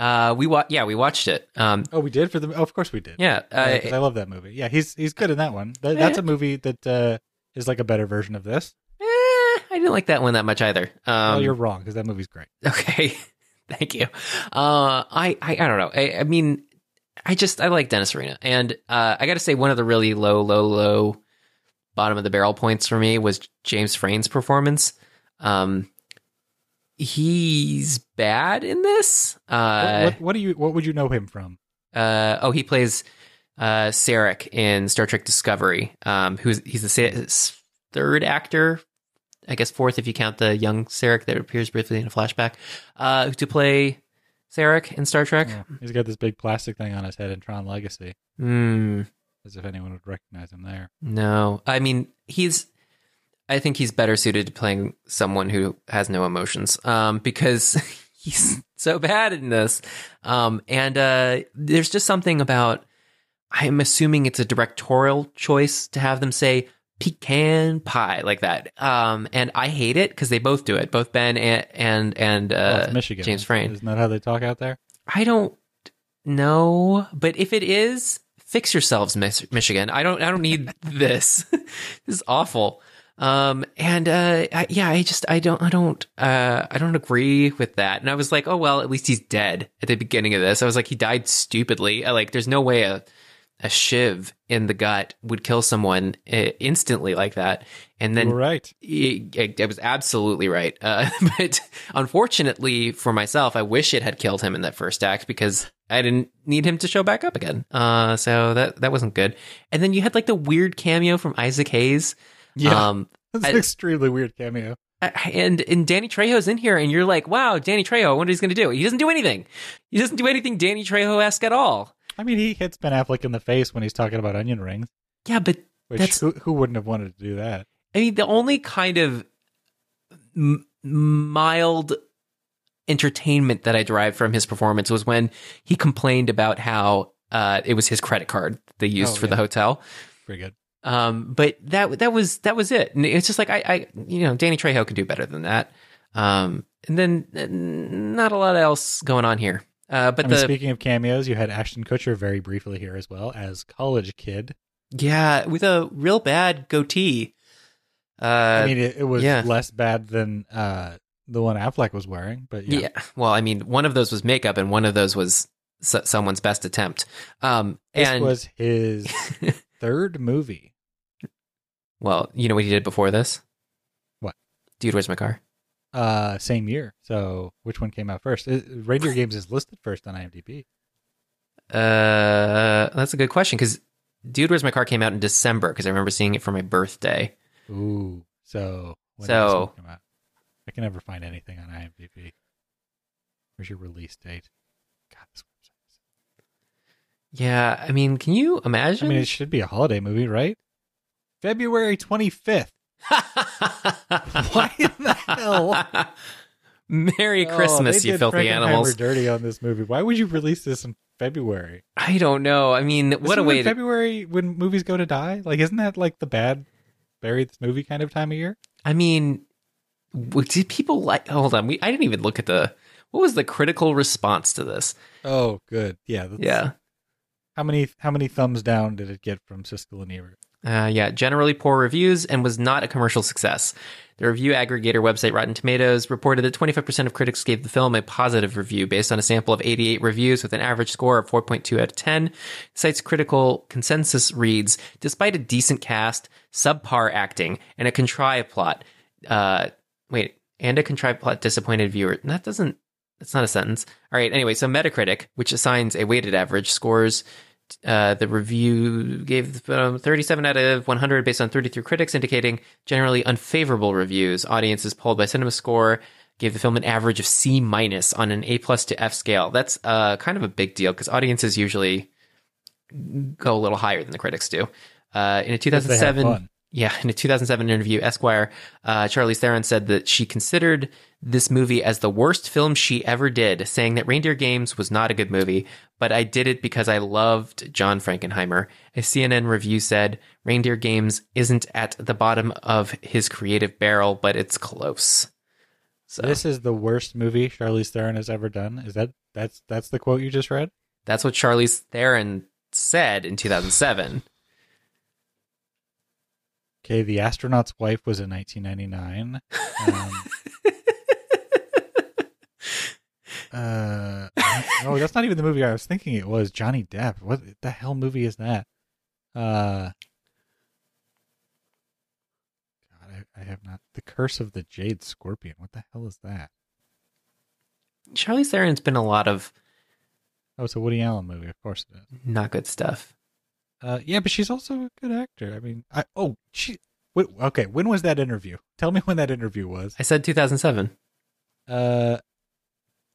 Uh, we wa- yeah, we watched it. Um, Oh, we did for the. Oh, of course we did. yeah, Uh, 'cause I love that movie. Yeah, he's he's good in that one. That, that's a movie that uh, is like a better version of this. eh, I didn't like that one that much either. Um, well, you're wrong because that movie's great. Okay. Thank you. Uh, I, I, I don't know. I, I mean, I just, I like Dennis Farina, And, uh, I got to say one of the really low, low, low bottom of the barrel points for me was James Frain's performance. Um, he's bad in this. Uh, what, what, what do you? What would you know him from? uh, oh, he plays, uh, Sarek in Star Trek Discovery. Um, who's, he's the third actor I guess fourth if you count the young Sarek that appears briefly in a flashback, uh, to play Sarek in Star Trek. Yeah, he's got this big plastic thing on his head in Tron Legacy, Hmm. as if anyone would recognize him there. no, I mean he's. I think he's better suited to playing someone who has no emotions, um, because he's so bad in this. Um, and uh, there's just something about. I'm assuming it's a directorial choice to have them say pecan pie like that. Um, and I hate it because they both do it, both Ben and and and uh, Michigan, James Frain. Isn't that how they talk out there? I don't know, but if it is, fix yourselves, Michigan. I don't. I don't need this. this is awful. Um, and uh, I, yeah, I just I don't I don't uh I don't agree with that. And I was like, oh well, at least he's dead at the beginning of this. I was like, he died stupidly. I, like, there's no way a a shiv in the gut would kill someone uh, instantly like that. And then You're right. I, I was absolutely right. Uh, but unfortunately for myself, I wish it had killed him in that first act because I didn't need him to show back up again. Uh, so that that wasn't good. And then you had like the weird cameo from Isaac Hayes. Yeah, Um, that's I- an extremely weird cameo. And and Danny Trejo's in here, and you're like, wow, Danny Trejo, I wonder what he's going to do. He doesn't do anything. He doesn't do anything Danny Trejo esque at all. I mean, he hits Ben Affleck in the face when he's talking about onion rings. Yeah, but Which That's- who, who wouldn't have wanted to do that? I mean, the only kind of m- mild entertainment that I derived from his performance was when he complained about how uh, it was his credit card they used Oh, for the hotel. Pretty good. Um, but that that was that was it. And it's just like I, I you know, Danny Trejo could do better than that. Um, and then uh, not a lot else going on here. Uh, but I mean, the speaking of cameos, you had Ashton Kutcher very briefly here as well as college kid. yeah, with a real bad goatee. Uh, I mean, it, it was yeah. less bad than uh, the one Affleck was wearing, but yeah. Yeah. Well, I mean, one of those was makeup, and one of those was s- someone's best attempt. Um, This and was his third movie. well, you know what he did before this? What? Dude, where's my car? Uh, same year. So which one came out first? Uh, Reindeer Games is listed first on IMDb. Uh, that's a good question because Dude, where's my car came out in December because I remember seeing it for my birthday. Ooh, so when did this So- come out? I can never find anything on IMDb. Where's your release date? God, this Yeah, I mean, can you imagine? I mean, it should be a holiday movie, right? February twenty fifth. Why in the hell? Merry Oh, Christmas, you filthy animals. Dirty on this movie. Why would you release this in February? I don't know. I mean, what Isn't a when way to. February when movies go to die. Like, isn't that like the bad bury this movie kind of time of year? I mean, did people like? Hold on, we I didn't even look at the. What was the critical response to this? Oh, good. Yeah. that's- Yeah, How many how many thumbs down did it get from Siskel and Ebert? uh, yeah, generally poor reviews and was not a commercial success. The review aggregator website Rotten Tomatoes reported that 25% of critics gave the film a positive review based on a sample of 88 reviews with an average score of 4.2 out of 10. The site's critical consensus reads Despite a decent cast, subpar acting, and a contrived plot, uh, wait, and a contrived plot disappointed viewer. That doesn't, that's not a sentence. All right, anyway, so Metacritic, which assigns a weighted average, scores uh, the review gave um, 37 out of 100 based on 33 critics, indicating generally unfavorable reviews. Audiences polled by CinemaScore gave the film an average of C minus on an A plus to F scale. That's uh, kind of a big deal because audiences usually go a little higher than the critics do. Uh, in a Because they have 2007, fun. Yeah, in a 2007 interview, Esquire, uh, Charlize Theron said that she considered this movie as the worst film she ever did, saying that Reindeer Games was not a good movie, but I did it because I loved John Frankenheimer. A CNN review said Reindeer Games isn't at the bottom of his creative barrel, but it's close. So This is the worst movie Charlize Theron has ever done. Is that that's that's the quote you just read? that's what Charlize Theron said in 2007. Okay, The Astronaut's Wife was in 1999. Um, uh, oh, that's not even the movie I was thinking it was. Johnny Depp. What the hell movie is that? Uh, God, I, I have not. The Curse of the Jade Scorpion. What the hell is that? Charlize Theron's been a lot of Oh, it's a Woody Allen movie. Of course it is. not good stuff. Uh, yeah, but she's also a good actor. I mean, I oh she. Wait, okay, when was that interview? Tell me when that interview was. I said 2007. Uh,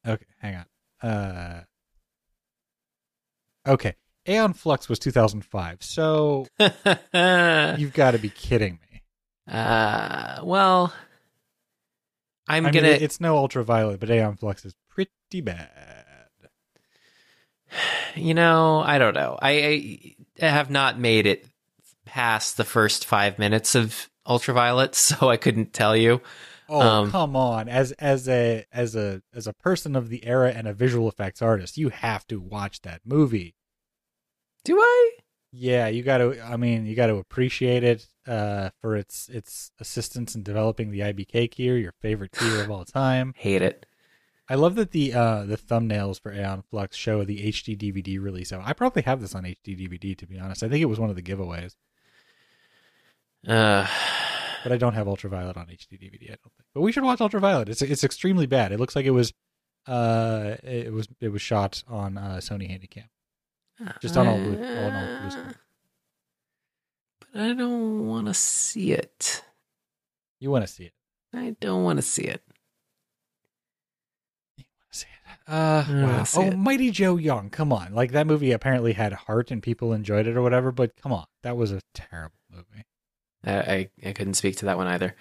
okay, hang on. Uh, okay, Aeon Flux was 2005. So you've got to be kidding me. Uh, well, I'm I gonna. mean, it's no ultraviolet, but Aeon Flux is pretty bad. you know, I don't know. I, I have not made it past the first five minutes of Ultraviolet, so I couldn't tell you. Oh Um, come on! As as a as a as a person of the era and a visual effects artist, you have to watch that movie. Do I? Yeah, you got to. I mean, you got to appreciate it uh, for its its assistance in developing the IBK keyer, your favorite keyer of all time. Hate it. I love that the uh the thumbnails for Aeon Flux show the HD DVD release. I probably have this on HD DVD to be honest. I think it was one of the giveaways, Uh, but I don't have Ultraviolet on HD DVD. I don't think. But we should watch Ultraviolet. It's it's extremely bad. It looks like it was uh it was it was shot on uh, Sony Handycam. Just on all blue- all on all blue screen. But I don't want to see it. You want to see it? I don't want to see it. You want to see it? Uh, wow. Oh, it. Mighty Joe Young. Come on, like that movie apparently had heart and people enjoyed it or whatever. But come on, that was a terrible movie. I, I, I couldn't speak to that one either.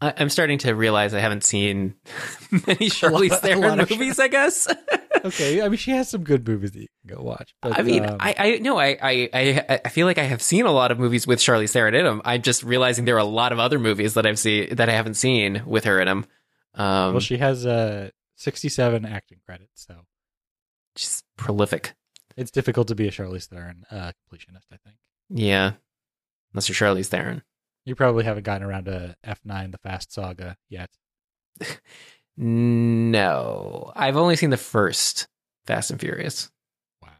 I, I'm starting to realize I haven't seen many Charlize Theron movies. I guess. Okay, I mean she has some good movies that you can go watch. But, I mean, um, I, I no, I, I, I, feel like I have seen a lot of movies with Charlize Theron in them. I'm just realizing there are a lot of other movies that I've seen that I haven't seen with her in them. Um, well, she has uh 67 acting credits, so she's prolific. it's difficult to be a Charlize Theron uh, completionist. I think Yeah, unless you're Charlize Theron. you probably haven't gotten around to F9, the Fast Saga yet. No, I've only seen the first Fast and Furious. Wow,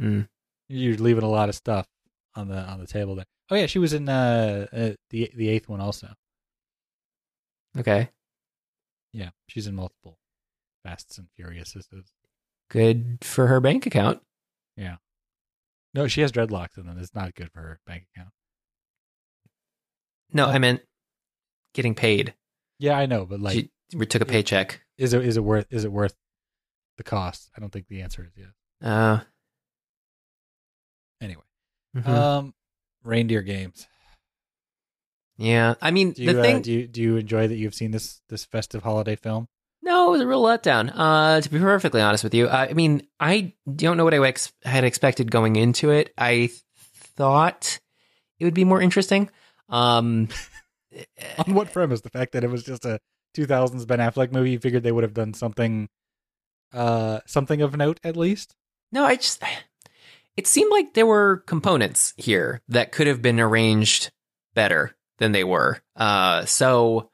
Mm. you're leaving a lot of stuff on the on the table there. Oh yeah, she was in uh, uh the the eighth one also. Okay, Yeah, she's in multiple Fasts and Furiouses. good for her bank account. Yeah. No, she has dreadlocks, and then it's not good for her bank account. No. I meant getting paid. Yeah, I know, but like, she we took a paycheck. is it is it worth is it worth the cost? I don't think the answer is yes. Uh, Anyway, mhm. um, reindeer games. yeah, I mean you the thing. uh, do you do you enjoy that you've seen this this festive holiday film? No, it was a real letdown. Uh, to be perfectly honest with you, uh, I mean, I don't know what I ex- had expected going into it. I thought it would be more interesting. Um, On what premise? The fact that it was just a 2000s Ben Affleck movie. You figured they would have done something, uh, something of note at least. no, I just it seemed like there were components here that could have been arranged better than they were. Uh, so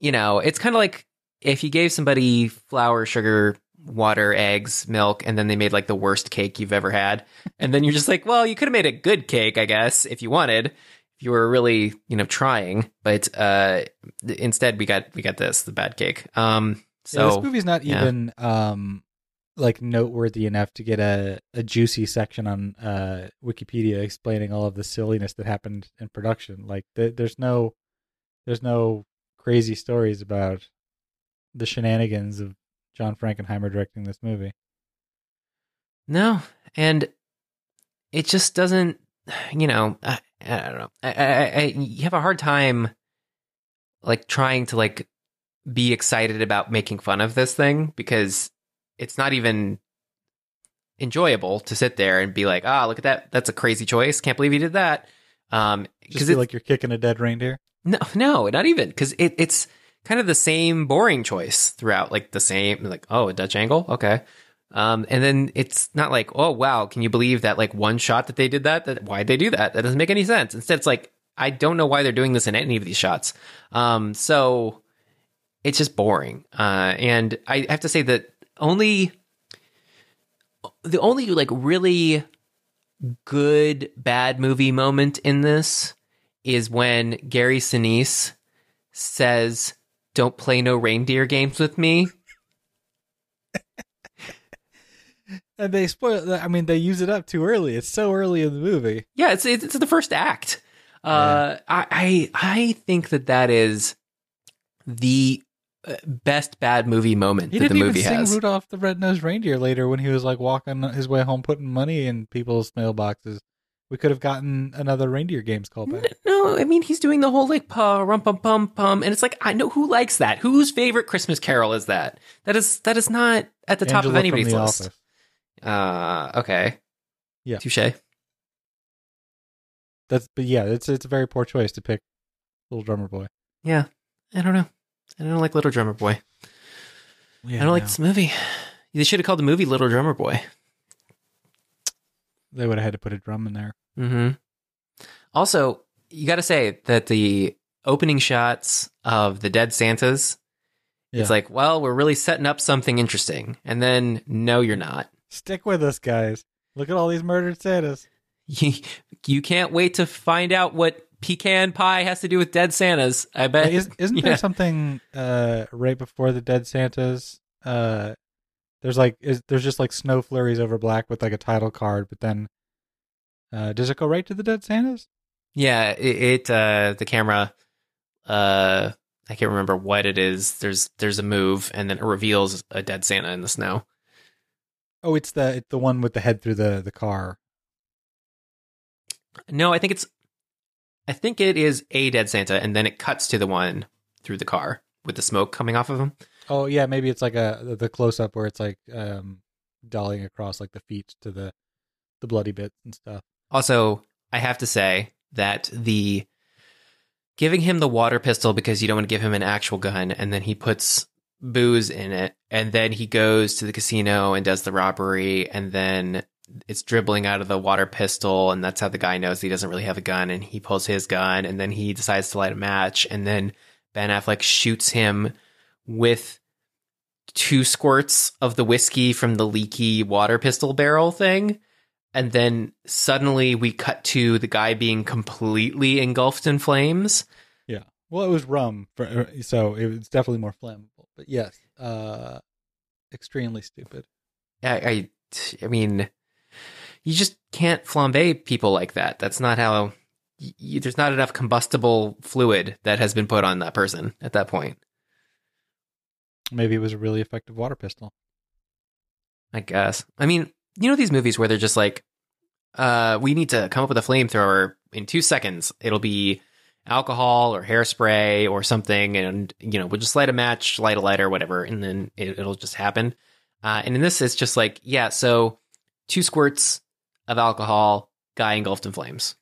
you know, it's kind of like if you gave somebody flour, sugar, water, eggs, milk, and then they made like the worst cake you've ever had. And then you're just like, well, you could have made a good cake, I guess, if you wanted, if you were really, you know, trying. But uh instead we got we got this, the bad cake. Um yeah, this movie's not yeah. even um like noteworthy enough to get a a juicy section on uh Wikipedia explaining all of the silliness that happened in production. Like th- there's no there's no crazy stories about the shenanigans of John Frankenheimer directing this movie. No, and it just doesn't. You know, I, I don't know. I, I, I, you have a hard time, like trying to like be excited about making fun of this thing because it's not even enjoyable to sit there and be like, ah, look at that. That's a crazy choice. Can't believe you did that. Um, because like you're kicking a dead reindeer. no, no, not even because it, it's kind of the same boring choice throughout. Like the same, like oh, a Dutch angle, okay. Um, and then it's not like oh wow, can you believe that like one shot that they did that? That why'd they do that? That doesn't make any sense. Instead, it's like I don't know why they're doing this in any of these shots. Um, so it's just boring. Uh, and I have to say that only the only like really good bad movie moment in this is when Gary Sinise says, "Don't play no reindeer games with me." And they spoil. I mean, they use it up too early. It's so early in the movie. Yeah, it's it's, it's the first act. Uh, I, I I think that that is the uh, best bad movie moment He that the didn't even movie sing has. Rudolph the Red-Nosed Reindeer later when he was like walking his way home, putting money in people's mailboxes. We could have gotten another reindeer games called back. No, I mean he's doing the whole like pa rum pum pum pum, and it's like I know who likes that. Whose favorite Christmas Carol is that? That is that is not at the top of anybody's list. Office. Uh, okay, Yeah. touche. That's but yeah, it's it's a very poor choice to pick Little Drummer Boy. Yeah, I don't know. I don't like Little Drummer Boy. Yeah, I don't like this movie. They should have called the movie Little Drummer Boy. They would have had to put a drum in there. hmm Also, you got to say that the opening shots of the dead Santas It's like, well, we're really setting up something interesting, and then no, you're not. Stick with us, guys. Look at all these murdered Santas. You, can't wait to find out what pecan pie has to do with dead Santas. I bet. Is, isn't Yeah. there something uh, right before the dead Santas? Uh, there's like is there's just like snow flurries over black with like a title card, but then uh, does it go right to the dead Santas? Yeah, it, it uh the camera uh I can't remember what it is. There's there's a move and then it reveals a dead Santa in the snow. Oh, it's the it's the one with the head through the the car. No, I think it's I think it is a dead Santa and then it cuts to the one through the car with the smoke coming off of him. Oh yeah, maybe it's like a the close up where it's like um dollying across like the feet to the the bloody bits and stuff. Also, I have to say that the giving him the water pistol because you don't want to give him an actual gun and then he puts booze in it and then he goes to the casino and does the robbery and then it's dribbling out of the water pistol and that's how the guy knows he doesn't really have a gun and he pulls his gun and then he decides to light a match and then Ben Affleck shoots him with two squirts of the whiskey from the leaky water pistol barrel thing and then suddenly we cut to the guy being completely engulfed in flames. Yeah. Well, it was rum, for, so it was definitely more flammable. But yes, uh, extremely stupid. I, I, I mean, you just can't flambe people like that. That's not how. y y there's not enough combustible fluid that has been put on that person at that point. Maybe it was a really effective water pistol. I guess. I mean, you know these movies where they're just like, uh, we need to come up with a flamethrower in two seconds. It'll be alcohol or hairspray or something, and you know we'll just light a match, light a lighter, whatever, and then it, it'll just happen. Uh, and in this, it's just like, yeah, so two squirts of alcohol, guy engulfed in flames.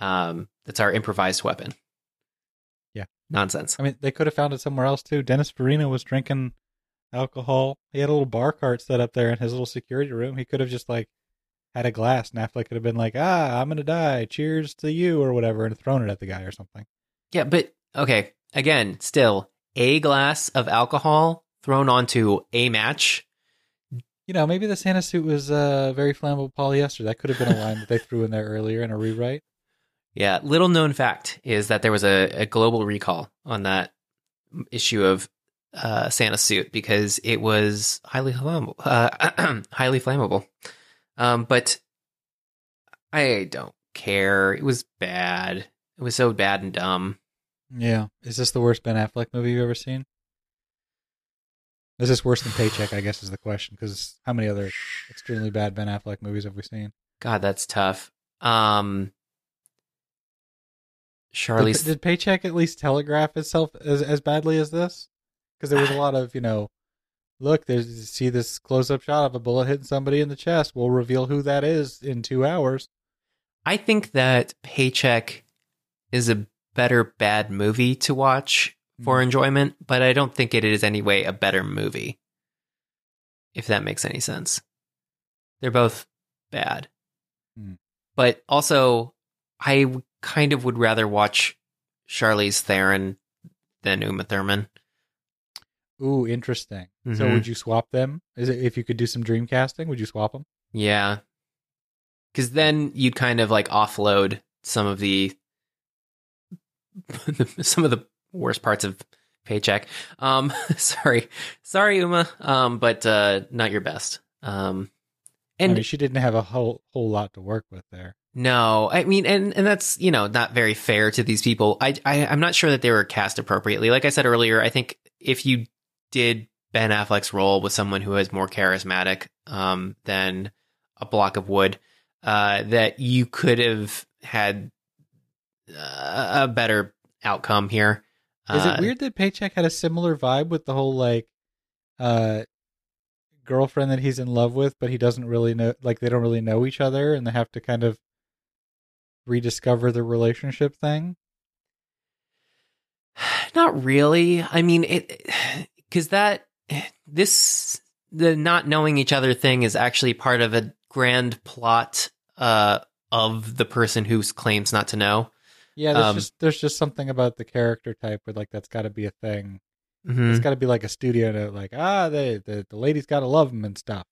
Um, that's our improvised weapon. Nonsense. I mean, they could have found it somewhere else too. Dennis Farina was drinking alcohol. He had a little bar cart set up there in his little security room. He could have just like had a glass, and Affleck could have been like, "Ah, I'm gonna die. Cheers to you," or whatever, and thrown it at the guy or something. Yeah, but okay, again, still a glass of alcohol thrown onto a match. You know, maybe the Santa suit was uh, very flammable polyester. That could have been a line that they threw in there earlier in a rewrite. Yeah, little known fact is that there was a, a global recall on that issue of uh, Santa suit because it was highly flammable. Uh, highly flammable. Um, but I don't care. It was bad. It was so bad and dumb. Yeah. Is this the worst Ben Affleck movie you've ever seen? Is this worse than Paycheck? I guess is the question. Because how many other extremely bad Ben Affleck movies have we seen? God, that's tough. Um, Charlie's did Paycheck at least telegraph itself as as badly as this? Because there was a lot of you know, look, there's see this close up shot of a bullet hitting somebody in the chest. We'll reveal who that is in two hours. I think that Paycheck is a better bad movie to watch for Mm. enjoyment, but I don't think it is anyway a better movie. If that makes any sense. They're both bad. Mm. But also I kind of would rather watch Charlize Theron than Uma Thurman. Ooh, interesting. So Mhm. would you swap them? Is it if you could do some dream casting? Would you swap them? Yeah. Cuz then you'd kind of like offload some of the some of the worst parts of paycheck. Um sorry. Sorry Uma, um but uh not your best. Um and I mean, she didn't have a whole whole lot to work with there. No, I mean and and that's, you know, not very fair to these people. I, I I'm not sure that they were cast appropriately. Like I said earlier, I think if you did Ben Affleck's role with someone who is more charismatic um than a block of wood, uh, that you could have had uh, a better outcome here. Is Uh, it weird that Paycheck had a similar vibe with the whole like uh girlfriend that he's in love with, but he doesn't really know like they don't really know each other and they have to kind of rediscover the relationship thing? Not really. I mean, it because that this the not knowing each other thing is actually part of a grand plot uh, of the person who claims not to know. Yeah, there's Um, just there's just something about the character type where like that's got to be a thing. Mhm. It's got to be like a studio to like ah they the the ladies got to love him and stuff.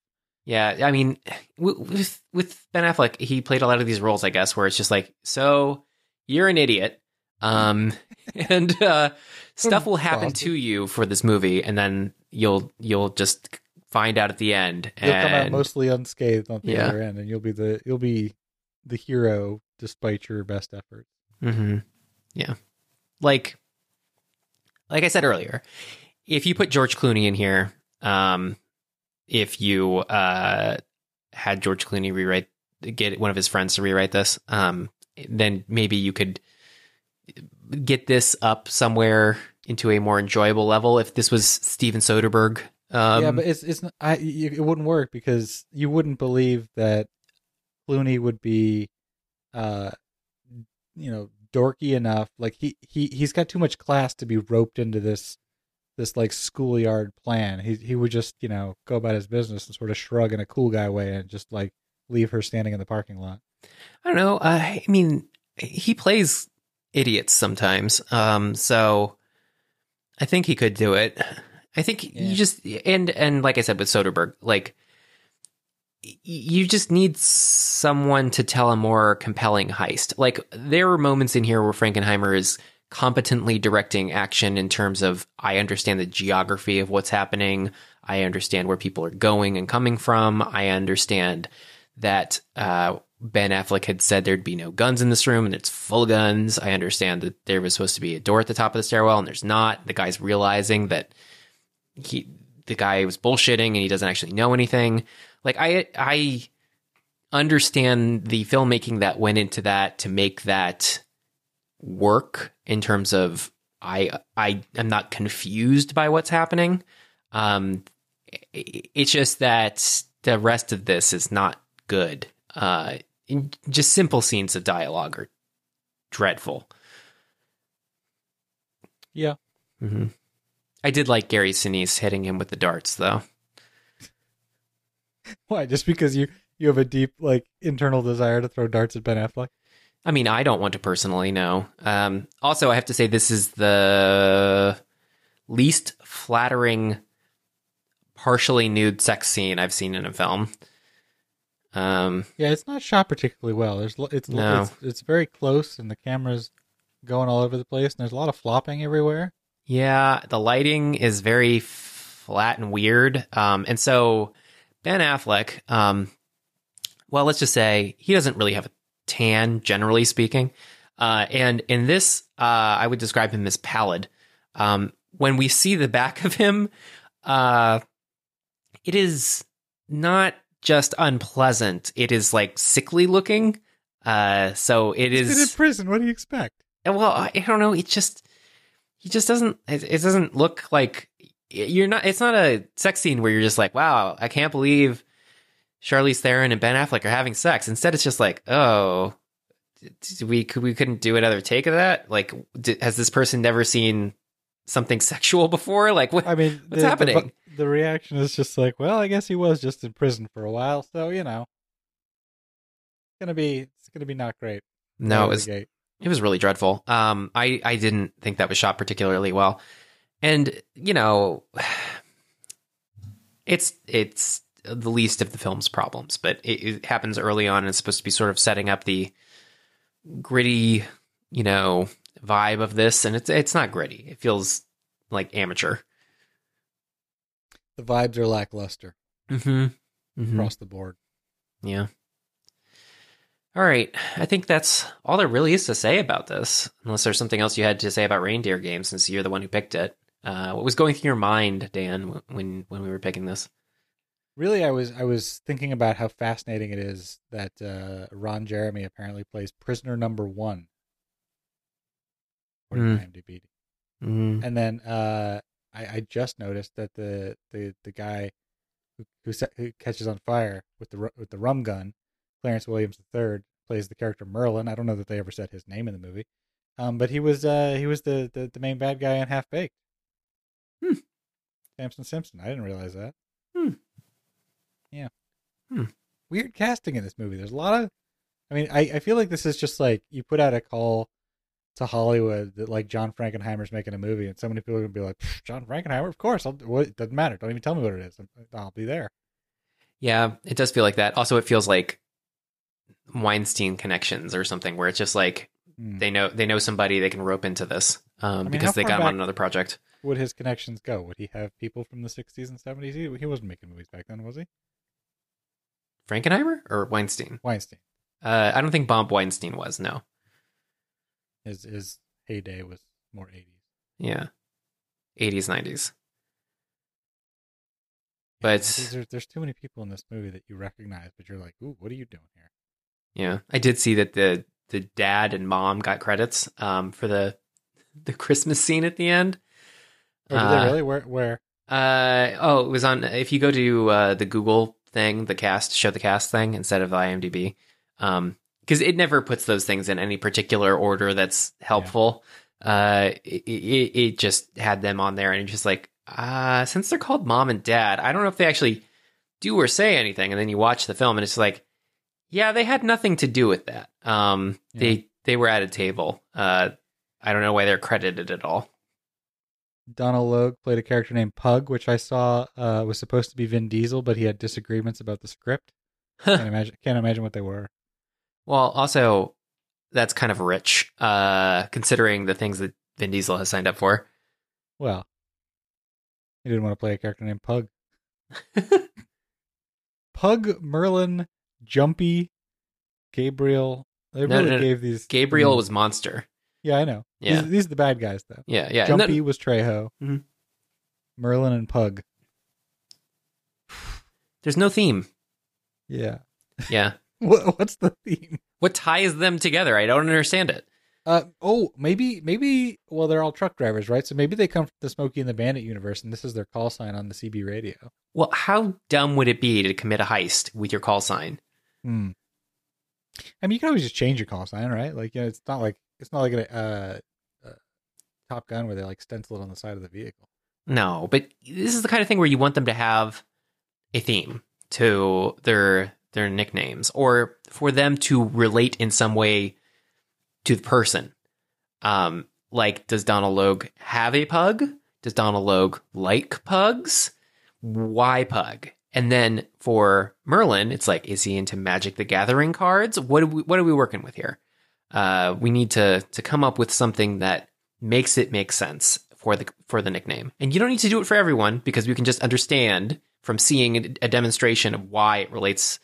Yeah, I mean, with with Ben Affleck, he played a lot of these roles, I guess, where it's just like, so you're an idiot, um, and uh, stuff will happen to you for this movie, and then you'll you'll just find out at the end, You'll come out and mostly unscathed on the Yeah. other end, and you'll be the you'll be the hero despite your best efforts. hmm yeah, like like I said earlier, if you put George Clooney in here, um, if you uh had George Clooney rewrite get one of his friends to rewrite this, um, then maybe you could get this up somewhere into a more enjoyable level. If this was Steven Soderbergh, um, yeah, but it's it's not- I it wouldn't work because you wouldn't believe that Clooney would be, uh, you know, dorky enough. Like he he he's got too much class to be roped into this this like schoolyard plan. He he would just you know go about his business and sort of shrug in a cool guy way and just like leave her standing in the parking lot. I don't know. Uh, I mean, he plays idiots sometimes. Um, so I think he could do it. I think Yeah. you just and and like I said with Soderbergh, like you just need someone to tell a more compelling heist. Like there are moments in here where Frankenheimer is competently directing action in terms of I understand the geography of what's happening. I understand where people are going and coming from. I understand that uh, Ben Affleck had said there'd be no guns in this room and it's full of guns. I understand that there was supposed to be a door at the top of the stairwell and there's not. The guy's realizing that he the guy was bullshitting and he doesn't actually know anything. Like I I understand the filmmaking that went into that to make that work in terms of I I am not confused by what's happening. Um it's just that the rest of this is not good. Uh just simple scenes of dialogue are dreadful. Yeah. Mm-hmm. I did like Gary Sinise hitting him with the darts, though. Why? Just because you you have a deep like internal desire to throw darts at Ben Affleck? I mean, I don't want to personally know. Um, also, I have to say this is the least flattering, partially nude sex scene I've seen in a film. Um, Yeah, it's not shot particularly well. There's it's No. it's, it's very close, and the camera's going all over the place, and there's a lot of flopping everywhere. yeah, the lighting is very flat and weird. Um, and so Ben Affleck, um, well, let's just say he doesn't really have a tan, generally speaking. Uh, and in this, uh, I would describe him as pallid. Um, when we see the back of him, uh, it is not just unpleasant. It is like sickly looking. Uh, so it He's been in prison. What do you expect? Well, I I don't know. It just, he just doesn't. It, it doesn't look like you're not. It's not a sex scene where you're just like, wow, I can't believe Charlize Theron and Ben Affleck are having sex. Instead, it's just like, oh, we could we couldn't do another take of that. Like, d has this person never seen something sexual before? Like, what? I mean, What's the, happening? The, the reaction is just like, well, I guess he was just in prison for a while, so you know, it's gonna be it's gonna be not great. no, it was it was really dreadful. Um, I I didn't think that was shot particularly well, and you know, it's it's the least of the film's problems, but it, it happens early on. and It's supposed to be sort of setting up the gritty, you know, vibe of this, and it's it's not gritty. It feels like amateur. The vibes are lackluster Mm-hmm. mm-hmm. across the board. Yeah. All right. I think that's all there really is to say about this, unless there's something else you had to say about reindeer games since you're the one who picked it. Uh, what was going through your mind, Dan, when when we were picking this? Really, I was I was thinking about how fascinating it is that uh, Ron Jeremy apparently plays prisoner number one. according to IMDb. Mm, And then uh, I, I just noticed that the the, the guy who who, set, who catches on fire with the with the rum gun, Clarence Williams III, plays the character Merlin. I don't know that they ever said his name in the movie, um, but he was uh, he was the, the, the main bad guy in Half Baked. Hmm. Samson Simpson. I didn't realize that. Hmm. Weird casting in this movie. There's a lot of. I mean, I, I feel like this is just like you put out a call to Hollywood that like John Frankenheimer's making a movie, and so many people are gonna be like, John Frankenheimer, of course. I'll, what, it doesn't matter. Don't even tell me what it is. I'll be there. Yeah, it does feel like that. Also, it feels like Weinstein connections or something, where it's just like Hmm. they know they know somebody they can rope into this um, mean, because they got him on another project. Would his connections go? Would he have people from the '60s and '70s? He, he wasn't making movies back then, was he? Frankenheimer or Weinstein? Weinstein. Uh, I don't think Bob Weinstein was. No. His his heyday was more '80s. Yeah. 80s, 90s. But there's, there's, there's too many people in this movie that you recognize, but you're like, ooh, what are you doing here? yeah, I did see that the the dad and mom got credits um, for the the Christmas scene at the end. Oh, did Uh, they really? Where? Where? Uh oh, it was on. If you go to uh, the Google thing, the cast show the cast thing instead of the IMDb, um, because it never puts those things in any particular order that's helpful. Uh, it, it, it just had them on there, and it's just like, uh, since they're called mom and dad, I don't know if they actually do or say anything. And then you watch the film, and it's like, yeah, they had nothing to do with that. Um, Yeah. they they were at a table. Uh, I don't know why they're credited at all. Donal Logue played a character named Pug, which I saw uh, was supposed to be Vin Diesel, but he had disagreements about the script. Can't imagine. Can't imagine what they were. Well, also that's kind of rich, uh, considering the things that Vin Diesel has signed up for. Well, he didn't want to play a character named Pug. Pug, Merlin, Jumpy, Gabriel. They No, really no, no. gave these. Gabriel names. was Monster. Yeah, I know. Yeah. These, these are the bad guys, though. Yeah, yeah. Jumpy then- was Trejo. Mhm. Merlin and Pug. there's no theme. Yeah. Yeah. What, what's the theme? What ties them together? I don't understand it. Uh oh, maybe maybe well they're all truck drivers, right? So maybe they come from the Smokey and the Bandit universe, and this is their call sign on the CB radio. Well, how dumb would it be to commit a heist with your call sign? Hmm. I mean, you can always just change your call sign, right? Like, you know, it's not like it's not like a uh, uh, Top Gun where they like stencil it on the side of the vehicle. No, but this is the kind of thing where you want them to have a theme to their their nicknames or for them to relate in some way to the person. Um like does Donal Logue have a pug? Does Donal Logue like pugs? Why pug? And then for Merlin, it's like is he into Magic the Gathering cards? What are we what are we working with here? Uh we need to to come up with something that makes it make sense for the for the nickname. And you don't need to do it for everyone because we can just understand from seeing a, demonstration of why it relates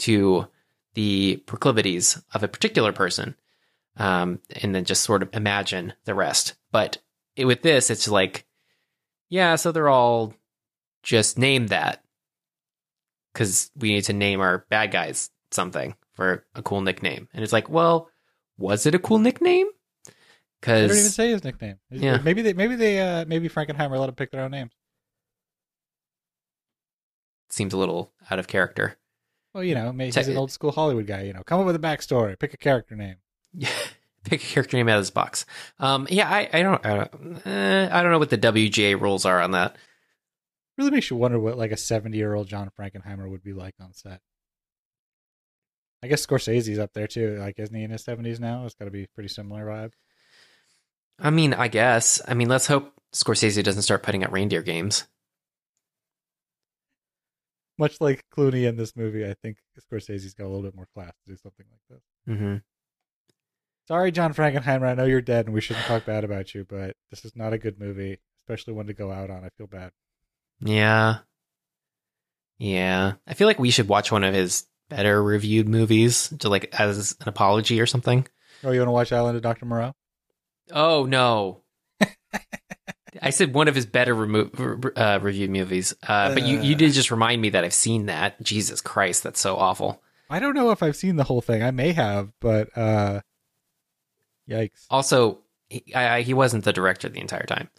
to the proclivities of a particular person, um, and then just sort of imagine the rest. But it, with this, it's like, yeah, so they're all just named that because we need to name our bad guys something for a cool nickname. And it's like, well, was it a cool nickname? Because They don't even say his nickname. Yeah. Maybe they maybe they uh maybe Frankenheimer let them pick their own names. seems a little out of character. Well, you know, maybe he's an old school Hollywood guy. You know, come up with a backstory, pick a character name. Yeah, pick a character name out of this box. Um, yeah, I, I don't, I don't, eh, I don't know what the WGA rules are on that. Really makes you wonder what like a seventy-year-old John Frankenheimer would be like on set. I guess Scorsese's up there too. Like, isn't he in his seventies now? It's got to be pretty similar vibe. I mean, I guess. I mean, let's hope Scorsese doesn't start putting out reindeer games. Much like Clooney in this movie, I think Scorsese's got a little bit more class to do something like this. Mm-hmm. Sorry, John Frankenheimer. I know you're dead, and we shouldn't talk bad about you, but this is not a good movie, especially one to go out on. I feel bad. Yeah. Yeah. I feel like we should watch one of his better reviewed movies to like as an apology or something. Oh, you want to watch Island of Dr. Moreau? Oh no. I said one of his better remo- uh, reviewed movies, uh, but you, you did just remind me that I've seen that. Jesus Christ, that's so awful. I don't know if I've seen the whole thing. I may have, but uh, yikes! Also, he, I, I, he wasn't the director the entire time.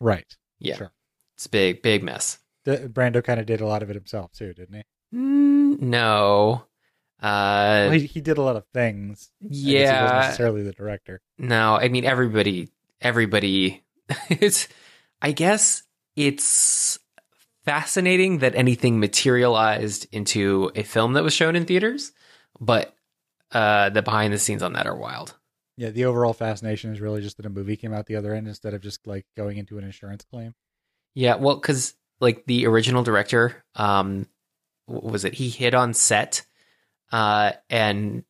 Right. Yeah, Sure. it's a big, big mess. Brando kind of did a lot of it himself too, didn't he? Mm, no, uh, Well, he, he did a lot of things. Guess he wasn't yeah, necessarily the director. no. I mean, everybody, everybody. it's, I guess, it's fascinating that anything materialized into a film that was shown in theaters, but uh, the behind the scenes on that are wild. Yeah, the overall fascination is really just that a movie came out the other end instead of just like going into an insurance claim. Yeah, well, because like the original director, um, was it? He hid on set, uh, and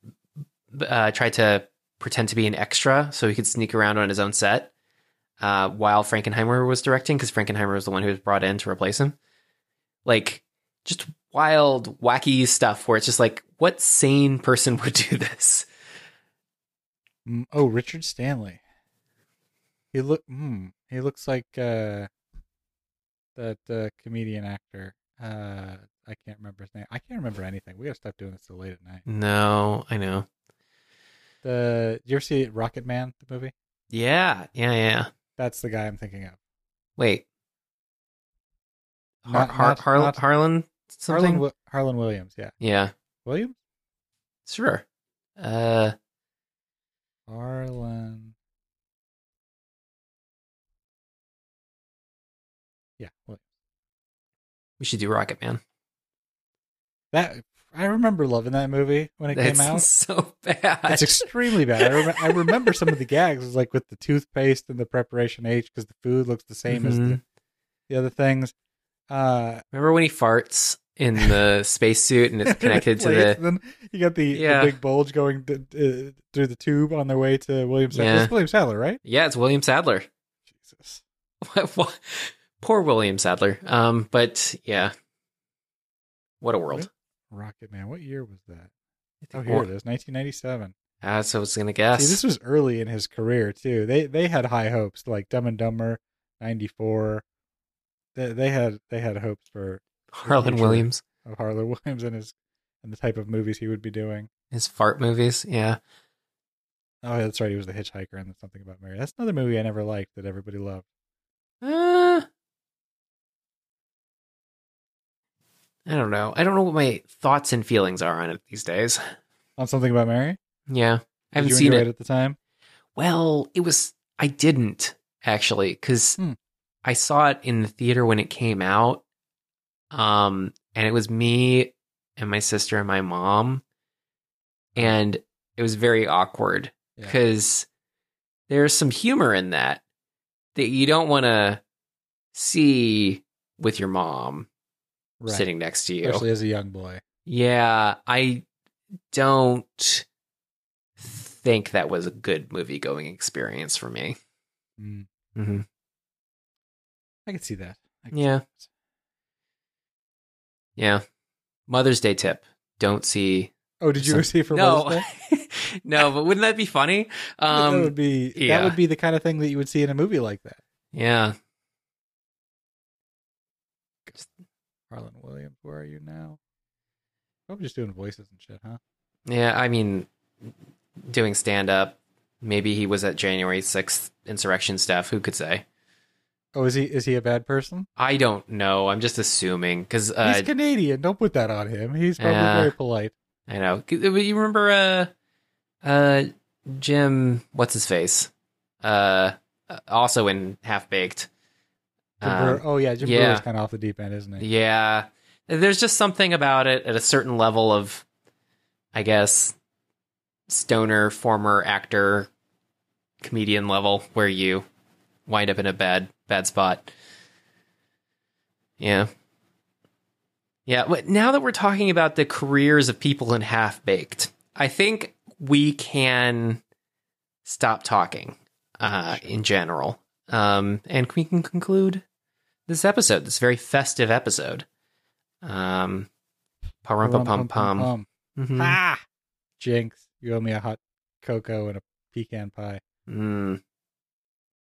uh, tried to pretend to be an extra so he could sneak around on his own set, uh, while Frankenheimer was directing because Frankenheimer was the one who was brought in to replace him. Like, just wild, wacky stuff where it's just like, what sane person would do this? Mm, Oh, Richard Stanley. He look. Mm, he looks like uh, that uh, comedian actor. Uh, I can't remember his name. I can't remember anything. We gotta stop doing this so late at night. No, I know. The you ever see Rocket Man the movie? Yeah, yeah, yeah. That's the guy I'm thinking of. Wait, Har- Not- Har- not- Har- not- Harland something? Harland, Harland Williams. Yeah, yeah, Williams. sure. Uh, Harland. Yeah, Williams. we should do Rocket Man. That I remember loving that movie when it That's came out. so bad. It's extremely bad. I, rem- I remember some of the gags, was like with the toothpaste and the preparation H, because the food looks the same as the, Mhm. the other things. Uh, Remember when he farts in the spacesuit and it's connected to the then you got the, Yeah. the big bulge going to, uh, through the tube on their way to William Sadler. Yeah. It's William Sadler, right? Yeah, it's William Sadler. Jesus. What- Poor William Sadler. Um, but yeah. What a world. Rocket Man. What year was that? I Oh, here more- it is, 1997. That's what I was gonna guess. See, this was early in his career too. They they had high hopes, like Dumb and Dumber, '94. They, they had they had hopes for Harland. Williams. of Harland Williams and his and the type of movies he would be doing. His fart movies. Yeah. Oh, that's right. He was the hitchhiker and something about Mary. That's another movie I never liked that everybody loved. Uh, I don't know. I don't know what my thoughts and feelings are on it these days. On something about Mary. Yeah. I haven't seen it. at the time. Well, it was. I didn't actually because Hmm. I saw it in the theater when it came out. Um, and it was me and my sister and my mom, and it was very awkward Yeah. because there's some humor in that that you don't want to see with your mom Right. sitting next to you. especially as a young boy. Yeah, I don't think that was a good movie going experience for me. Mm, hmm I could see that. Yeah. see that. Yeah. Mother's Day tip. Don't see. Oh, did you some- for no. Mother's Day? no, but wouldn't that be funny? that Um, would be yeah. that would be the kind of thing that you would see in a movie like that. yeah. Harland Williams, where are you now? Probably just doing voices and shit, huh? Yeah, I mean, doing stand up. Maybe he was at January 6th insurrection stuff. Who could say? Oh, is he is he a bad person? I don't know. I'm just assuming because uh, He's Canadian. Don't put that on him. He's probably Yeah. very polite. I know. You remember uh uh Jim what's his face? Uh also in Half Baked. Um, oh yeah, Jim yeah. Breuer's kind of off the deep end, isn't he? yeah. There's just something about it at a certain level of I guess stoner former actor comedian level where you wind up in a bad bad spot. Yeah. Yeah, but now that we're talking about the careers of people in Half Baked, I think we can stop talking uh, in general. Um, and we can conclude this episode, this very festive episode. Um, pum pum pum. Ah, Jinx, you owe me a hot cocoa and a pecan pie. Mm.